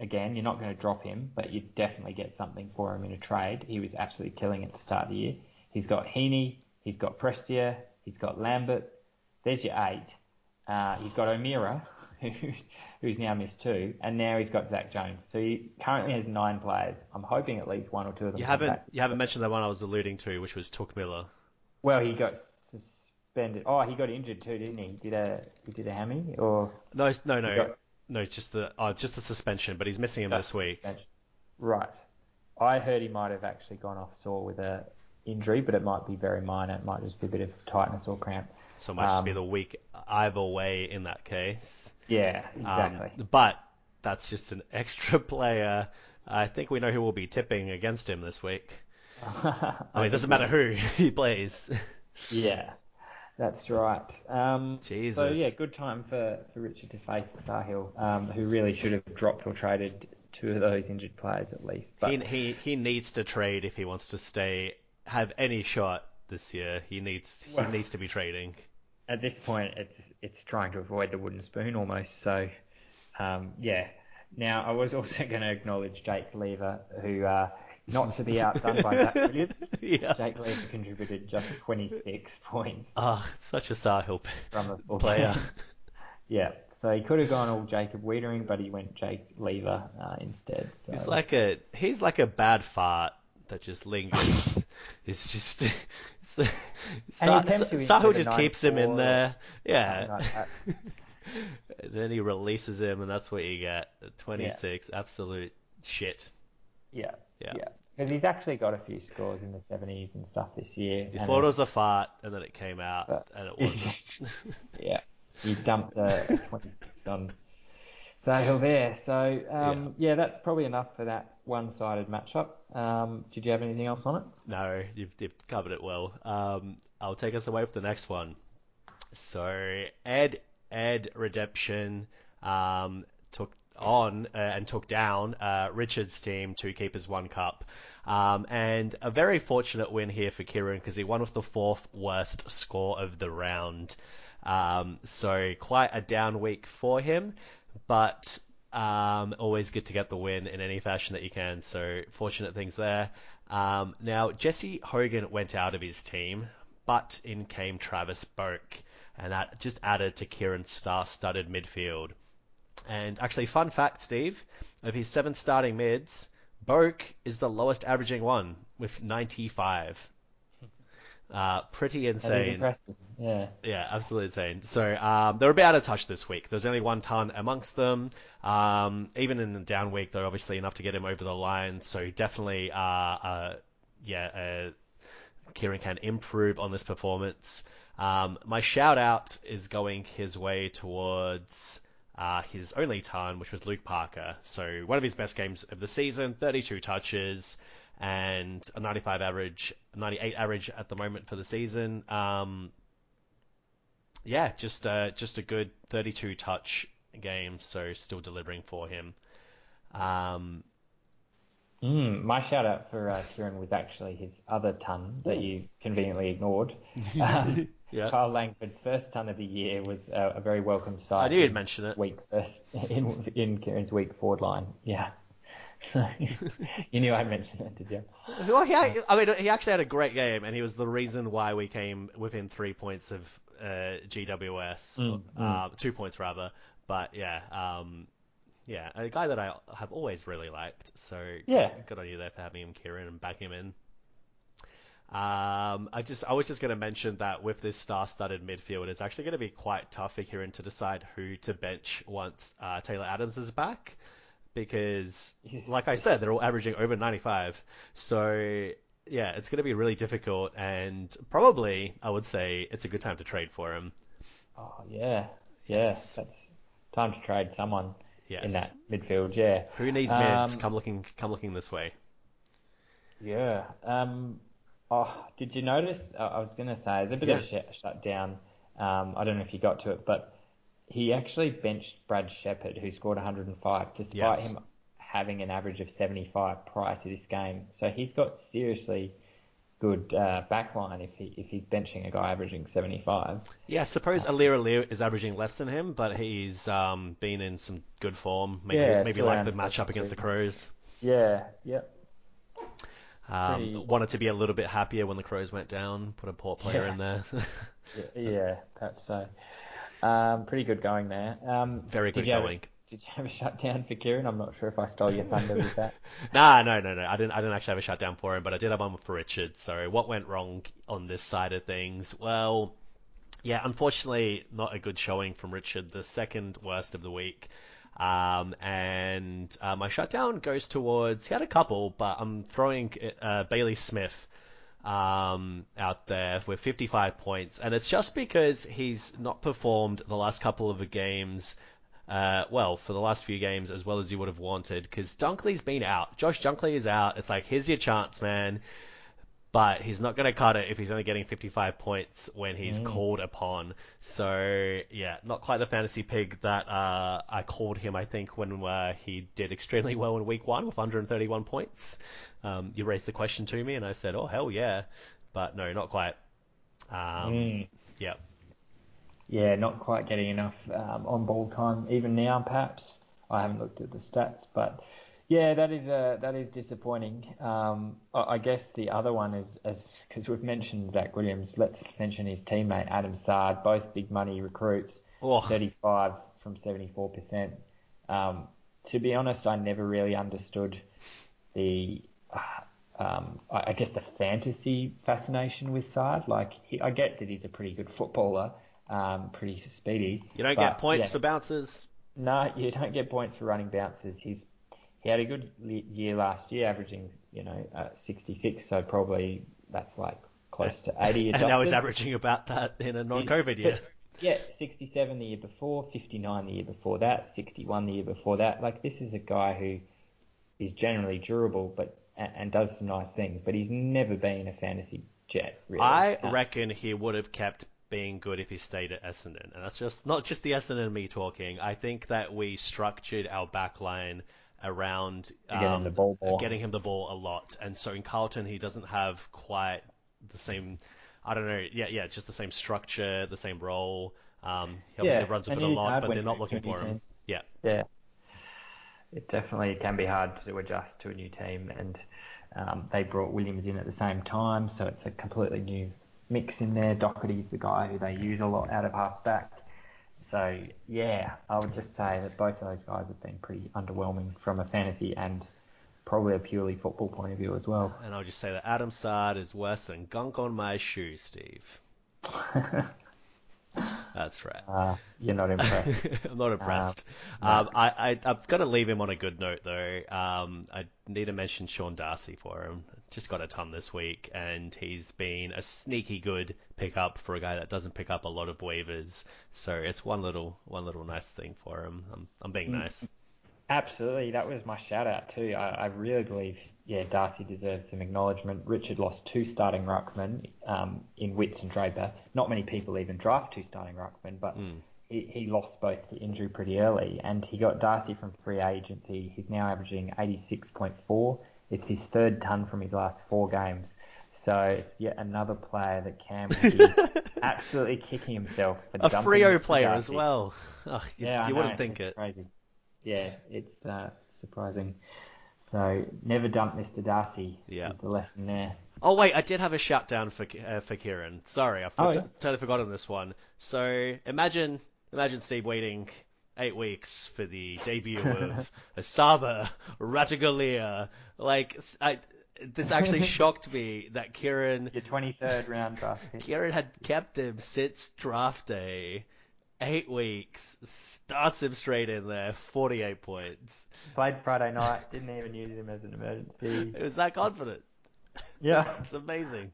again, you're not going to drop him, but you definitely get something for him in a trade. He was absolutely killing it to start the year. He's got Heeney, he's got Prestia, he's got Lambert. There's your eight. Uh, he's got O'Meara, who's now missed two, and now he's got Zach Jones. So he currently has nine players. I'm hoping at least one or two of them. You haven't back. you haven't mentioned the one I was alluding to, which was Touk Miller. Well, he got suspended. Oh, he got injured too, didn't he? He Did a he did a hammy or No, no, no, got- no, just the oh, just the suspension, but he's missing him this week. Right. I heard he might have actually gone off sore with a injury, but it might be very minor. It might just be a bit of tightness or cramp. So might just be Um, the week either way in that case. Yeah, Um, exactly. but that's just an extra player. I think we know who will be tipping against him this week. I mean, it doesn't matter who he plays. Yeah, that's right. Um, So yeah, good time for, for Richard to face Sahil, um, who really should have dropped or traded two of those injured players at least. But He, he he needs to trade if he wants to stay have any shot this year. He needs he Well- needs to be trading. At this point, it's it's trying to avoid the wooden spoon almost. So um, yeah. Now I was also going to acknowledge Jake Lever, who uh, not to be outdone by that Williams. yeah. Jake Lever contributed just 26 points Ah, such a Sahil p- from the full player. yeah. So he could have gone all Jacob Weitering, but he went Jake Lever uh, instead. So. He's like a he's like a bad fart that just lingers. it's just Sa- Sa- he Sa- Sahil just keeps him in there. Yeah. something like that. And then he releases him, and that's what you get. 26, absolute shit. Yeah. Yeah. Yeah. Because he's actually got a few scores in the 70s and stuff this year. And thought it was a fart, and then it came out, But- and it wasn't. yeah. He dumped a 26 on sale there. So um, yeah. that's probably enough for that one-sided matchup. Um, did you have anything else on it? No, you've, you've covered it well. Um, I'll take us away with the next one. So Ed Ed Redemption um, took on uh, and took down uh, Richard's team to keep his one cup. Um, and a very fortunate win here for Kieran because he won with the fourth worst score of the round. Um, so quite a down week for him, but um, always good to get the win in any fashion that you can. So fortunate things there. Um, now Jesse Hogan went out of his team, but in came Travis Boak, and that just added to Kieran's star-studded midfield. And actually, fun fact, Steve, of his seven starting mids, Boak is the lowest averaging one with 95. Uh, pretty insane. Yeah. Yeah, absolutely insane. So um, they were a bit out of touch this week. There's only one ton amongst them. Um, even in the down week, they're obviously enough to get him over the line. So definitely, uh, uh, yeah, uh, Kieran can improve on this performance. Um, my shout out is going his way towards uh, his only ton, which was Luke Parker. So one of his best games of the season, 32 touches and a 95 average, 98 average at the moment for the season. Um, yeah, just uh, just a good 32 touch game, so still delivering for him. Um, mm, my shout out for uh, Kieran was actually his other ton that you conveniently ignored. Um, yeah. Kyle Langford's first ton of the year was a, a very welcome sight. I knew you'd mention it. Week first in in Kieran's week forward line. Yeah. you knew I'd mention it, did you? Well, he, I mean, he actually had a great game, and he was the reason why we came within three points of uh, GWS, mm, uh, mm. two points rather. But yeah, um, yeah, a guy that I have always really liked. So yeah, good on you there for having him, Kieran, and back him in. Um, I just I was just going to mention that with this star-studded midfield, it's actually going to be quite tough for Kieran to decide who to bench once uh, Taylor Adams is back, because like I said, they're all averaging over 95. So yeah, it's going to be really difficult, and probably I would say it's a good time to trade for him. Oh yeah, yes, that's time to trade someone yes. in that midfield. Yeah. Who needs mids? Um, come looking, come looking this way. Yeah. Um, Oh, did you notice? I was going to say, there's a bit yeah. of a sh- shutdown. Um, I don't know if you got to it, but he actually benched Brad Sheppard, who scored 105, despite yes. him having an average of 75 prior to this game. So he's got seriously good uh, backline if he if he's benching a guy averaging 75. Yeah, I suppose Aliir Aliir is averaging less than him, but he's um, been in some good form. Maybe yeah, maybe like the matchup against the Crows. Yeah, yep. Um, Pretty... Wanted to be a little bit happier when the Crows went down. Put a port player yeah. in there. yeah, yeah, perhaps so. Um, pretty good going there. Um, Very good going. Have, did you have a shutdown for Kieran? I'm not sure if I stole your thunder with that. nah, no, no, no. I didn't. I didn't actually have a shutdown for him, but I did have one for Richard. So what went wrong on this side of things? Well, yeah, unfortunately, not a good showing from Richard. The second worst of the week. Um, and uh, my shutdown goes towards, he had a couple, but I'm throwing uh, Bailey Smith um, out there with 55 points. And it's just because he's not performed the last couple of games. Uh, well, for the last few games, as well as you would have wanted, because Dunkley's been out. Josh Dunkley is out. It's like, here's your chance, man but he's not going to cut it if he's only getting 55 points when he's mm. called upon. So yeah, not quite the fantasy pig that uh, I called him. I think when uh, he did extremely well in week one with 131 points. Um, you raised the question to me, and I said, "Oh hell yeah," but no, not quite. Um, mm. Yeah. Yeah, not quite getting enough um, on ball time even now. Perhaps I haven't looked at the stats, but yeah, that is uh, that is disappointing. Um, I, guess the other one is as because we've mentioned Zach Williams. Let's mention his teammate Adam Saad, both big money recruits, oh. 35 from 74 percent. Um, to be honest, I never really understood the, uh, um, I, guess the fantasy fascination with Saad. Like, he, I get that he's a pretty good footballer, um, pretty speedy. You don't but, get points yeah, for bounces. No, you don't get points for running bounces. He's he had a good year last year, averaging you know uh, 66. So probably that's like close to 80. and now he's averaging about that in a non-COVID year. yeah, 67 the year before, 59 the year before that, 61 the year before that. Like this is a guy who is generally durable, but and does some nice things, but he's never been a fantasy jet. Really. I Uh, reckon he would have kept being good if he stayed at Essendon, and that's just not just the Essendon me talking. I think that we structured our back line around um, ball getting him the ball a lot, and so in Carlton he doesn't have quite the same. I don't know. Yeah, yeah, just the same structure, the same role. Um, he obviously Yeah, runs with and it a lot, but they're not looking for him. team. Yeah. Yeah, it definitely can be hard to adjust to a new team, and um, they brought Williams in at the same time, so it's a completely new mix in there. Docherty's the guy who they use a lot out of half back. So yeah, I would just say that both of those guys have been pretty underwhelming from a fantasy and probably a purely football point of view as well. And I'll just say that Adam Saad is worse than gunk on my shoe, Steve. That's right. uh, you're not impressed. I'm not impressed. no. Um, I, I, I've got to leave him on a good note, though. Um, I need to mention Sean Darcy for him. Just got a ton this week, and he's been a sneaky good pickup for a guy that doesn't pick up a lot of waivers. So it's one little, one little nice thing for him. I'm, I'm being nice. Absolutely, that was my shout out too. I, I really believe, yeah, Darcy deserves some acknowledgement. Richard lost two starting ruckmen um, in Witts and Draper. Not many people even draft two starting ruckmen, but Mm. he, he lost both to injury pretty early, and he got Darcy from free agency. He's now averaging 86.4. It's his third ton from his last four games. So it's yet another player that Cam be absolutely kicking himself for A Frio player as well. Ugh, you Yeah, you wouldn't think it's it. Crazy. Yeah, it's uh, surprising. So never dump Mr. Darcy. Yeah. the lesson there. Oh wait, I did have a shutdown for uh, for Kieran. Sorry, I Oh, for- yeah. totally forgotten this one. So imagine imagine Steve waiting eight weeks for the debut of Esava Ratugolea. Like I, this actually shocked me that Kieran Your 23rd round draft. Kieran had kept him since draft day. Eight weeks, starts him straight in there, 48 points. Played Friday night. Didn't even use him as an emergency. It was that confident. Yeah. It's amazing.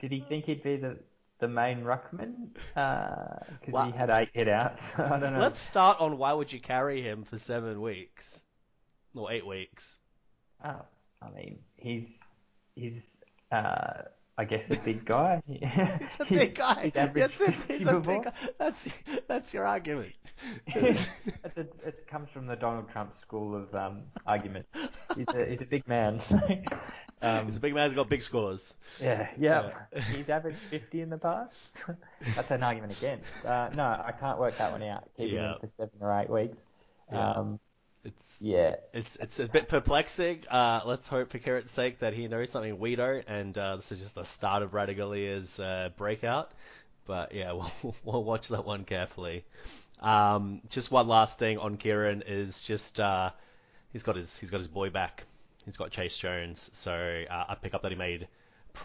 Did he think he'd be the the main ruckman? Because Well- he had eight hit outs. I don't know. Let's start on why would you carry him for seven weeks? Or eight weeks. Oh, I mean, he's he's uh, I guess a big guy. He's a big guy. That's it. He's a big guy. That's that's your argument. it's a, it comes from the Donald Trump school of um, argument. He's a, he's a big man. um, He's a big man who's got big scores. yeah, yeah. He's averaged 50 in the past. That's an argument against. Uh, no, I can't work that one out. Keeping Yeah. him for seven or eight weeks. Yeah. Um, It's yeah. it's it's a bit perplexing. Uh, let's hope for Kieran's sake that he knows something we don't, and uh, this is just the start of Ratugolea's uh, breakout. But yeah, we'll, we'll watch that one carefully. Um, just one last thing on Kieran is just uh, he's got his he's got his boy back. He's got Chayce Jones, so uh, a pickup that he made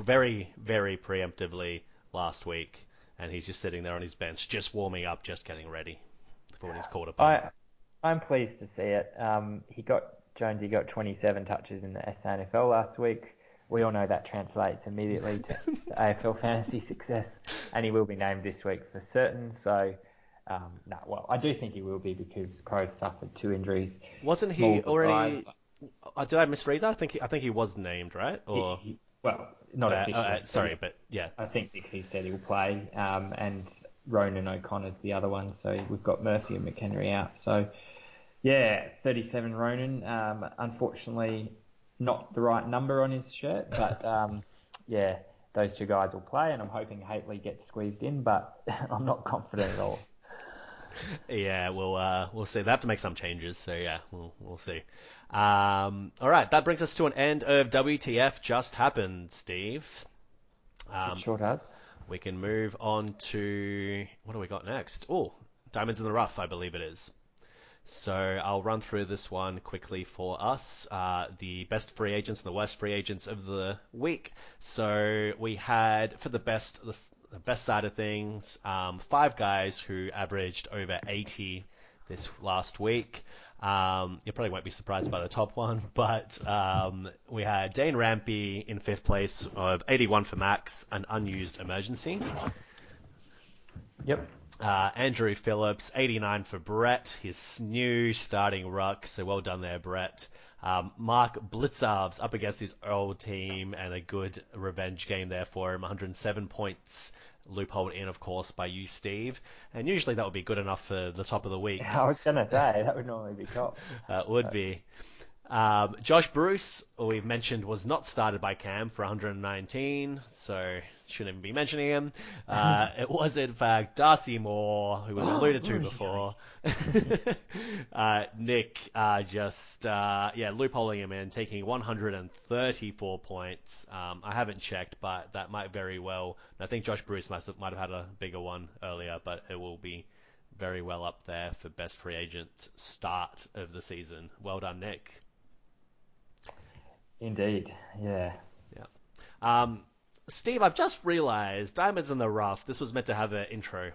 very very preemptively last week, and he's just sitting there on his bench, just warming up, just getting ready for when he's called upon. I, I'm pleased to see it. Um, he got Jonesy got 27 touches in the SANFL last week. We all know that translates immediately to, to AFL fantasy success, and he will be named this week for certain. So, um, no, well, I do think he will be because Crow suffered two injuries. Wasn't he already? Uh, did I misread that? I think he, I think he was named, right? Or He- he- well, not uh, uh, sorry, but yeah, I think Dixie said he'll play, um, and Ronin O'Connor's the other one. So we've got Murphy and McHenry out. So yeah, 37 Ronin. Um, unfortunately, not the right number on his shirt, but um, yeah, those two guys will play, and I'm hoping Hately gets squeezed in, but I'm not confident at all. yeah. We'll uh, we'll see. They have to make some changes, so yeah, we'll we'll see. Um, all right, that brings us to an end of WTF just happened, Steve. Um, it sure does. we can move on to what do we got next? Oh, Diamonds in the Rough, I believe it is. So I'll run through this one quickly for us. Uh, the best free agents and the worst free agents of the week. So we had for the best the, the best side of things, um, five guys who averaged over 80 this last week. Um, you probably won't be surprised by the top one, but um, we had Dane Rampe in fifth place of 81 for max, an unused emergency. Yep. Uh, Andrew Phillips, 89 for Brett, his new starting ruck. So well done there, Brett. Um, Mark Blicavs up against his old team and a good revenge game there for him. 107 points, loopholed in, of course, by you, Steve. And usually that would be good enough for the top of the week. I was going to say, that would normally be top. Uh, would be. Um, Josh Bruce, we've mentioned, was not started by Cam for 119, so shouldn't even be mentioning him. Uh, it was, in fact, Darcy Moore, who we alluded to before. uh, Nick uh, just, uh, yeah, loopholing him in, taking 134 points. Um, I haven't checked, but that might very well. I think Josh Bruce must have, might have had a bigger one earlier, but it will be very well up there for best free agent start of the season. Well done, Nick. Indeed, yeah. Yeah. Um, Steve, I've just realised Diamonds in the Rough. This was meant to have an intro.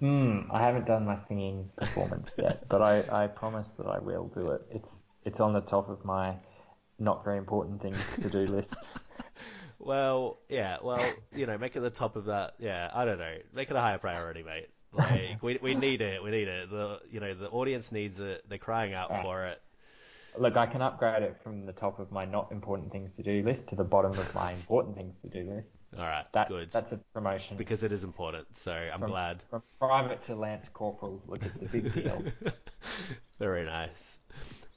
Hmm, I haven't done my singing performance yet, but I, I promise that I will do it. It's it's on the top of my not very important things to do list. well, yeah, well, you know, make it the top of that. Yeah, I don't know, make it a higher priority, mate. Like we we need it, we need it. The you know the audience needs it. They're crying out for it. Look, I can upgrade it from the top of my not important things to do list to the bottom of my important things to do list. All right, That, good. That's a promotion. Because it is important, so I'm from, glad. From private to Lance Corporal, look, it's a big deal. Very nice.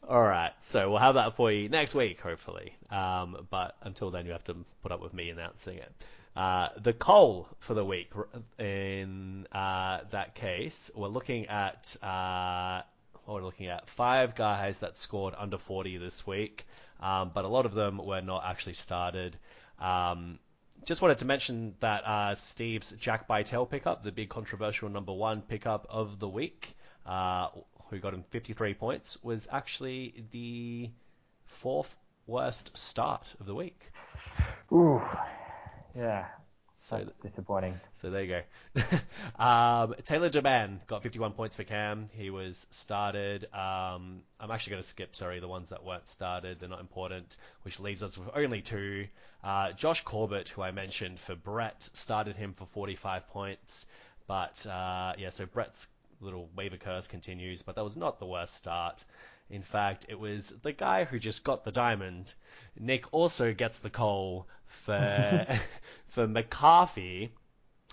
All right, so we'll have that for you next week, hopefully. Um, but until then, you have to put up with me announcing it. Uh, the coal for the week in uh, that case, we're looking at uh, what we're looking at five guys that scored under 40 this week, um, but a lot of them were not actually started. Um, just wanted to mention that uh, Steve's Jack Bytel pickup, the big controversial number one pickup of the week, uh, who got him 53 points, was actually the fourth worst start of the week. Ooh, yeah, So, that's disappointing. so there you go. um, Taylor Duman got 51 points for Cam. He was started. Um, I'm actually going to skip, sorry, the ones that weren't started. They're not important, which leaves us with only two. Uh, Josh Corbett, who I mentioned for Brett, started him for 45 points. But uh, yeah, so Brett's little waiver curse continues, but that was not the worst start. In fact, it was the guy who just got the diamond. Nick also gets the coal for for McCarthy,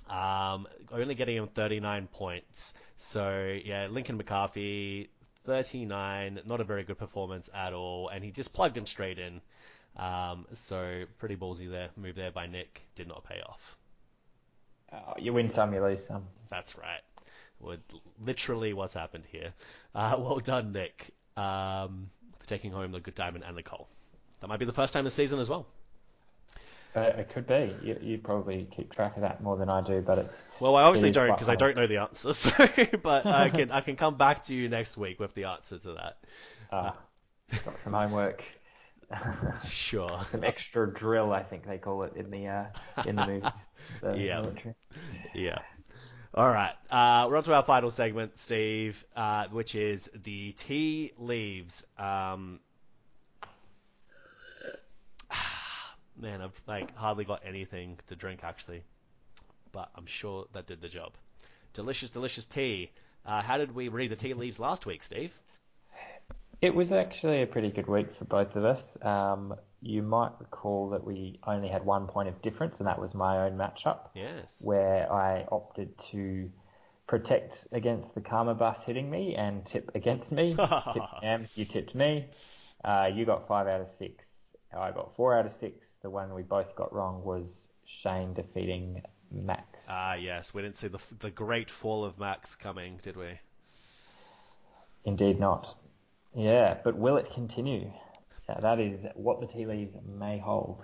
um, only getting him 39 points. So yeah, Lincoln McCarthy, 39, not a very good performance at all, and he just plugged him straight in. Um, so pretty ballsy there, move there by Nick, did not pay off. Uh, you win some, you lose some. That's right. Would literally what's happened here. Uh, well done, Nick, um, for taking home the good diamond and the coal. That might be the first time this season as well. It could be. You, you probably keep track of that more than I do, but it's Well, I obviously don't because I don't know the answer. So, but I can I can come back to you next week with the answer to that. uh, got some homework. Sure. some extra drill, I think they call it in the uh, in the movie. The Yeah. military. Yeah. All right. Uh, we're on to our final segment, Steve, uh, which is the tea leaves. Um, man, I've like hardly got anything to drink actually, but I'm sure that did the job. Delicious, delicious tea. Uh, how did we read the tea leaves last week, Steve? It was actually a pretty good week for both of us. Um, you might recall that we only had one point of difference, and that was my own matchup, Yes. where I opted to protect against the karma bus hitting me and tip against me. Cam, you tipped me. Uh, you got five out of six. I got four out of six. The one we both got wrong was Shane defeating Max. Ah, yes. We didn't see the the great fall of Max coming, did we? Indeed not. Yeah, but will it continue? Yeah, that is what the tea leaves may hold.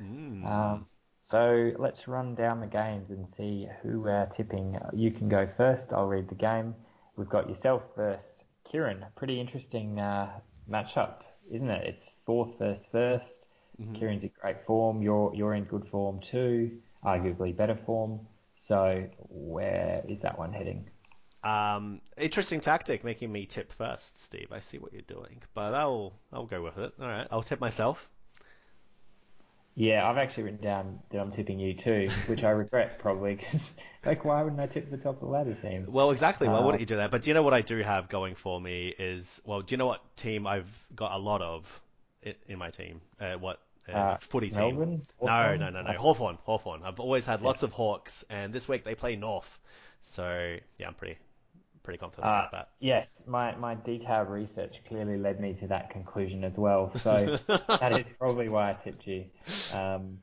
Mm. Um, so let's run down the games and see who we're tipping. You can go first. I'll read the game. We've got yourself versus Kieran. Pretty interesting uh, matchup, isn't it? It's fourth versus 1st Mhm. Kieran's in great form. You're you're in good form too. Arguably better form. So where is that one heading? Um, interesting tactic, making me tip first, Steve. I see what you're doing, but I'll I'll go with it. All right, I'll tip myself. Yeah, I've actually written down that I'm tipping you too, which I regret probably because like why wouldn't I tip the top of the ladder team? Well, exactly. Why Uh, wouldn't you do that? But do you know what I do have going for me is well, do you know what team I've got a lot of in, in my team? Uh, what uh, Uh, footy team? Melbourne? No, no, no, no. Hawthorn, Hawthorn. I've always had lots of Hawks, and this week they play North, so yeah, I'm pretty pretty confident Uh, about that. yes, my, my detailed research clearly led me to that conclusion as well. So that is probably why I tipped you. Um,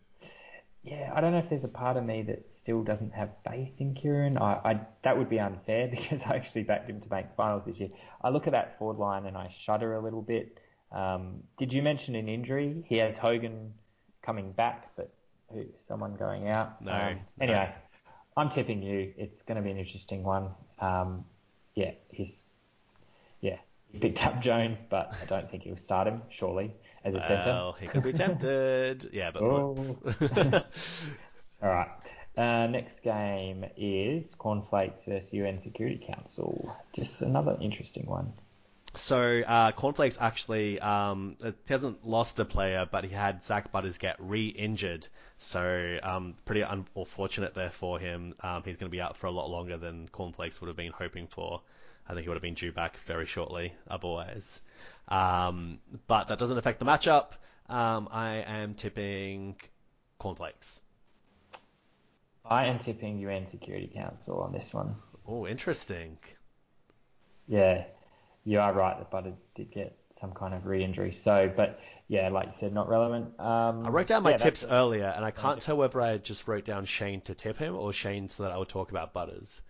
yeah, I don't know if there's a part of me that still doesn't have faith in Kieran. I, I that would be unfair because I actually backed him to make finals this year. I look at that forward line and I shudder a little bit. Um, did you mention an injury? He has Hogan coming back, but who, someone going out. No, Um, no. anyway, I'm tipping you. It's going to be an interesting one. Um, yeah, he's yeah he picked up Jones, but I don't think he'll start him. Surely as a centre. Well, he could be tempted. Yeah, but Oh. All right. Uh, next game is Cornflakes versus UN Security Council. Just another interesting one. So uh, Cornflakes actually um, it hasn't lost a player, but he had Zach Butters get re-injured. So um, pretty un- unfortunate there for him. Um, he's going to be out for a lot longer than Cornflakes would have been hoping for. I think he would have been due back very shortly otherwise. Um, but that doesn't affect the matchup. Um, I am tipping Cornflakes. I am tipping UN Security Council on this one. Oh, interesting. Yeah, you are right that Butters did get some kind of re-injury. So, but yeah, like you said, not relevant. Um, I wrote down my yeah, tips earlier, and I can't tell whether I just wrote down Shane to tip him or Shane so that I would talk about Butters.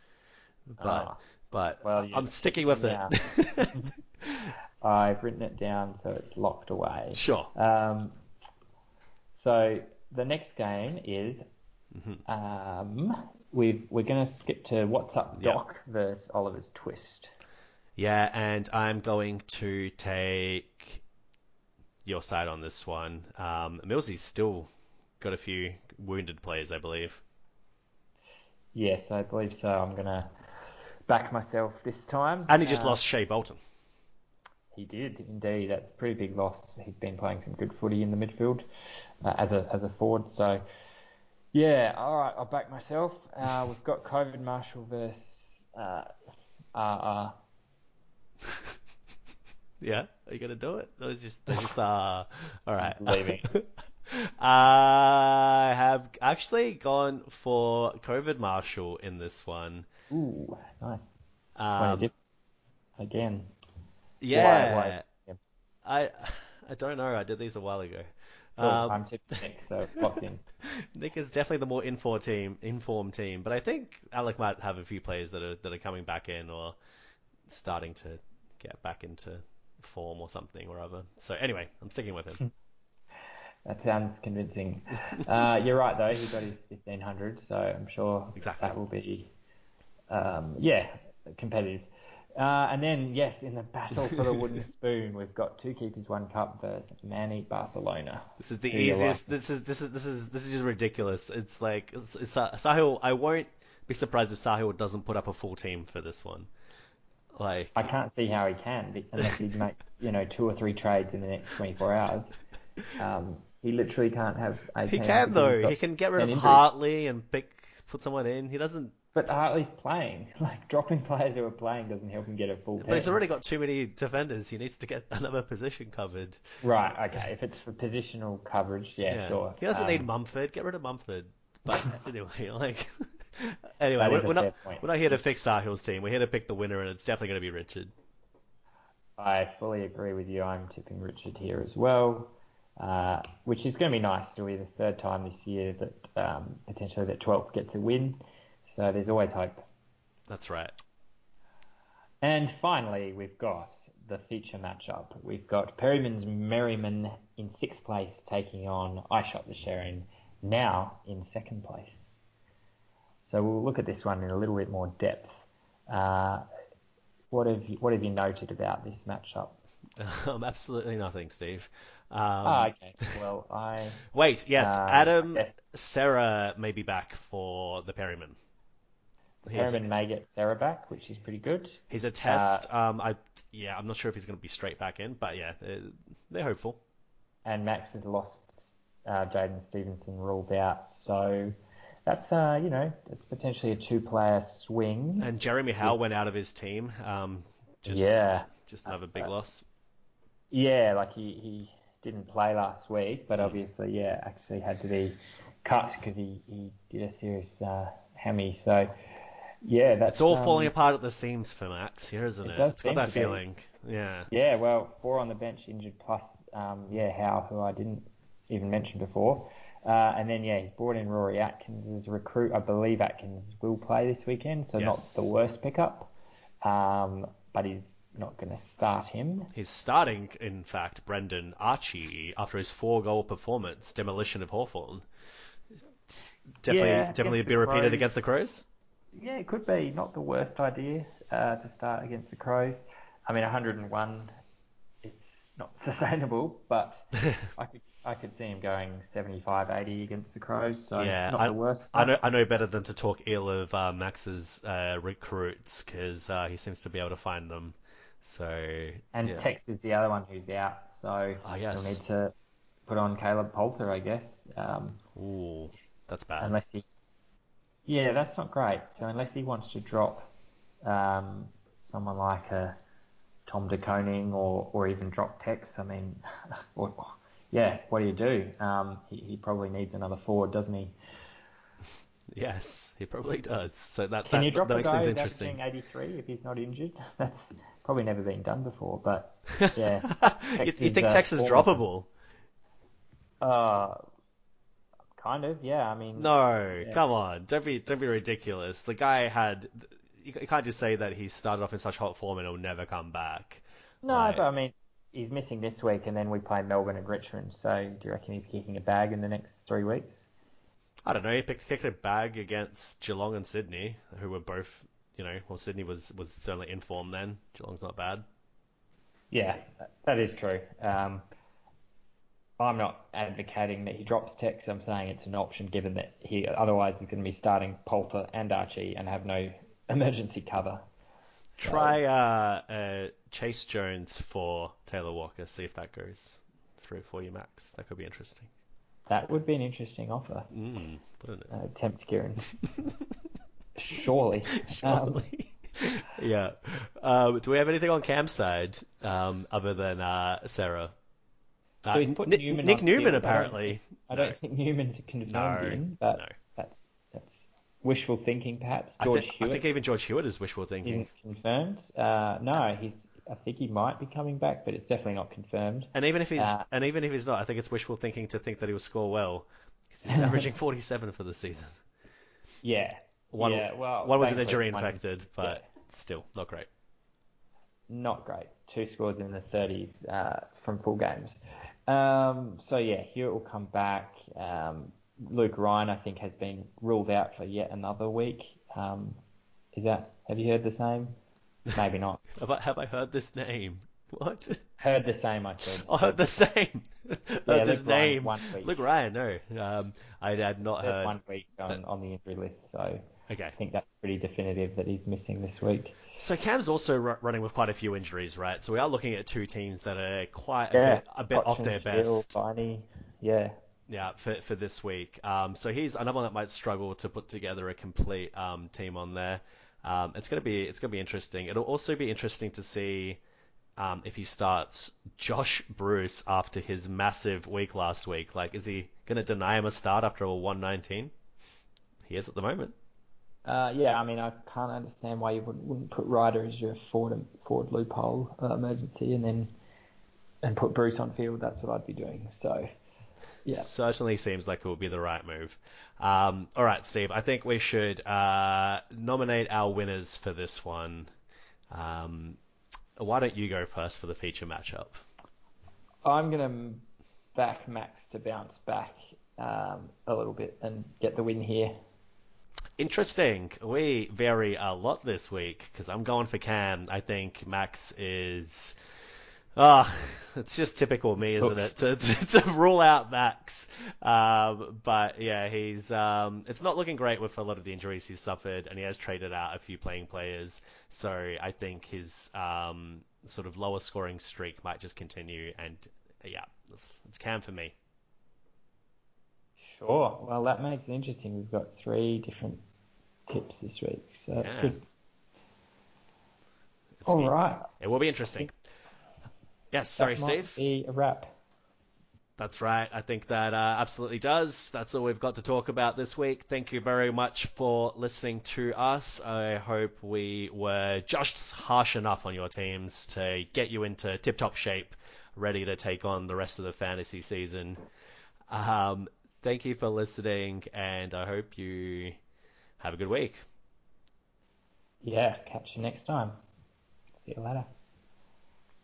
But Ah. but Well, I'm sticking with it. I've written it down so it's locked away. sure. Um, so the next game is Mm-hmm. um, we've, we're going to skip to What's Up. Doc versus Oliver's Twist. Yeah, and I'm going to take your side on this one. Um, Millsy's still got a few wounded players, I believe. Yes, I believe so. I'm going to back myself this time. And he just Uh, lost Shai Bolton. He did indeed. That's a pretty big loss. He's been playing some good footy in the midfield uh, as a as a forward. So yeah, all right. I'll back myself. Uh, we've got COVID Marshall versus uh, RR. Yeah, are you gonna do it? Was just, that's just uh, all right. Leaving. I have actually gone for COVID Marshall in this one. Ooh, nice. Um, again. yeah, Why- why- yeah. I I don't know. I did these a while ago. Cool. Um, I'm tipping Nick, so locked in. Nick is definitely the more informed team, informed team, but I think Alec might have a few players that are that are coming back in or starting to get back into form or something or other. So anyway, I'm sticking with him. That sounds convincing. Uh, you're right though. He got his 1500, so I'm sure Exactly. that will be, um, yeah, competitive. Uh, and then yes, in the battle for the wooden spoon, we've got two keepers, one cup versus Manny Barcelona. This is the easiest. like? This is this is this is this is just ridiculous. It's like it's, it's, Sahil. I won't be surprised if Sahil doesn't put up a full team for this one. Like I can't see how he can unless he makes you know two or three trades in the next 24 hours. Um, he literally can't have. he 18 can because though. He can get rid of injuries. Hartley and pick put someone in. He doesn't. But Hartley's playing. Like dropping players who are playing doesn't help him get a full team. But he's already got too many defenders. He needs to get another position covered. Right, okay. If it's for positional coverage, yeah, sure. He doesn't Um, need Mumford. Get rid of Mumford. But anyway, like anyway, we're, we're not point. we're not here to fix Sahil's team. We're here to pick the winner, and it's definitely going to be Richard. I fully agree with you. I'm tipping Richard here as well, uh, which is going to be nice. It'll be the third time this year that um, potentially that 12th gets a win. So there's always hope. That's right. And finally, we've got the feature matchup. We've got Perryman's Merry Men in sixth place taking on I Shot the Sherrin now in second place. So we'll look at this one in a little bit more depth. Uh, what have you, what have you noted about this matchup? Um, absolutely nothing, Steve. Um, ah, okay. Well, I Wait, yes, Uh, Adam yes. Sarah may be back for the Perryman. Perryman may get Cerra back, which is pretty good. he's a test. um, I yeah, I'm not sure if he's going to be straight back in, but yeah, they're, they're hopeful. And Max has lost uh, Jaidyn Stephenson ruled out. So that's uh, you know it's potentially a two-player swing. And Jeremy Howe went out of his team. Um, just, Yeah. Just another big Uh, loss. Yeah, like he, he didn't play last week, but obviously, yeah, actually had to be cut because he, he did a serious uh, hammy. So, yeah, that's It's all um, falling apart at the seams for Max here, isn't it? it? It's got that be. feeling. Yeah. Yeah, well, four on the bench injured plus, um, yeah, Howe, who I didn't even mention before. Uh, and then, yeah, he brought in Rory Atkins as a recruit. I believe Atkins will play this weekend, so Yes. not the worst pickup. Um, but he's not going to start him. He's starting, in fact, Brendan Archie after his four-goal performance, demolition of Hawthorn. Definitely, Yeah, definitely be repeated Crows. against the Crows. Yeah, it could be not the worst idea uh, to start against the Crows. I mean, 101, it's not sustainable, but I could I could see him going 75, 80 against the Crows. So yeah, not I, the worst. I know I know better than to talk ill of uh, Max's uh, recruits because uh, he seems to be able to find them. So And yeah. Tex is the other one who's out, so Ah, yes. he'll need to put on Caleb Poulter, I guess. Um, Ooh, that's bad. unless he, yeah, that's not great. So unless he wants to drop um, someone like a Tom De Koning or, or even drop Tex, I mean, what, yeah, what do you do? Um, he, he probably needs another forward, doesn't he? Yes, he probably does. So that Can that, you drop that a makes guy things interesting. averaging 83 if he's not injured? That's probably never been done before, but yeah. you, you think uh, Tex is droppable? Uh, kind of, yeah. I mean, No, Yeah. come on, don't be don't be ridiculous. The guy had. You can't just say that he started off in such hot form and he'll never come back. No, Right. but I mean, he's missing this week, and then we play Melbourne and Richmond. So, do you reckon he's kicking a bag in the next three weeks? I don't know. He picked, kicked a bag against Geelong and Sydney, who were both, you know, well, Sydney was was certainly in form then. Geelong's not bad. Yeah, that is true. Um, I'm not advocating that he drops Tex. I'm saying it's an option given that he otherwise is going to be starting Poulter and Archie and have no emergency cover. Try uh, uh, Chayce Jones for Taylor Walker. See if that goes through for you, Max. That could be interesting. That would be an interesting offer. Mm, wouldn't it? Uh, tempt Kieran. Surely. Um, Surely. yeah. Um, do we have anything on Cam's side um, other than uh, Cerra? So Uh, put Nick, Newman Nick Newman. I don't apparently. I don't think Newman's confirmed No, in, but no. that's that's wishful thinking, perhaps. I, George thi- I think even George Hewitt is wishful thinking. confirmed. Uh, no, he's. I think he might be coming back, but it's definitely not confirmed. And even if he's Uh, and even if he's not, I think it's wishful thinking to think that he will score well because he's averaging 47 for the season. Yeah. One, yeah. Well, one was an injury infected, but yeah, still not great. not great. Two scores in the 30s uh, from full games. Um, so yeah, Hewitt will come back. Um, Luke Ryan, I think, has been ruled out for yet another week. Um, is that? Have you heard the same? Maybe not. Have I, have I heard this name? What? Heard the same, I said. I heard the same. heard Yeah, this Luke Ryan, name. one week. Luke Ryan, no. Um, I had not heard. one week on, on the injury list, so Okay. I think that's pretty definitive that he's missing this week. So Cam's also ru- running with quite a few injuries, right? So we are looking at two teams that are quite a bit, a bit off their best. Viney, yeah. Yeah, for for this week. Um, so he's another one that might struggle to put together a complete um, team on there. Um, it's gonna be it's gonna be interesting. It'll also be interesting to see um, if he starts Josh Bruce after his massive week last week. Like, is he gonna deny him a start after a 119? He is at the moment. Uh, yeah, I mean, I can't understand why you wouldn't, wouldn't put Ryder as your forward, forward loophole uh, emergency and then and put Bruce on field. That's what I'd be doing. So, yeah. Certainly seems like it would be the right move. Um, all right, Steve. I think we should uh, nominate our winners for this one. Um, why don't you go first for the feature matchup? I'm going to back Max to bounce back um, a little bit and get the win here. Interesting. We vary a lot this week because I'm going for Cam. I think Max is. Ah, it's just typical me, isn't it, to, to, to rule out Max. Um, but yeah, he's. Um, it's not looking great with a lot of the injuries he's suffered, and he has traded out a few playing players. So I think his um, sort of lower scoring streak might just continue. And yeah, it's, it's Cam for me. Sure. Well, that makes it interesting. We've got three different tips this week, so that's Yeah. good. It's- All right. It will be interesting. Yes, sorry, Steve. Be a wrap. That's right. I think that uh, absolutely does. That's all we've got to talk about this week. Thank you very much for listening to us. I hope we were just harsh enough on your teams to get you into tip top shape, ready to take on the rest of the fantasy season. Um, thank you for listening, and I hope you have a good week. Yeah. Catch you next time. See you later.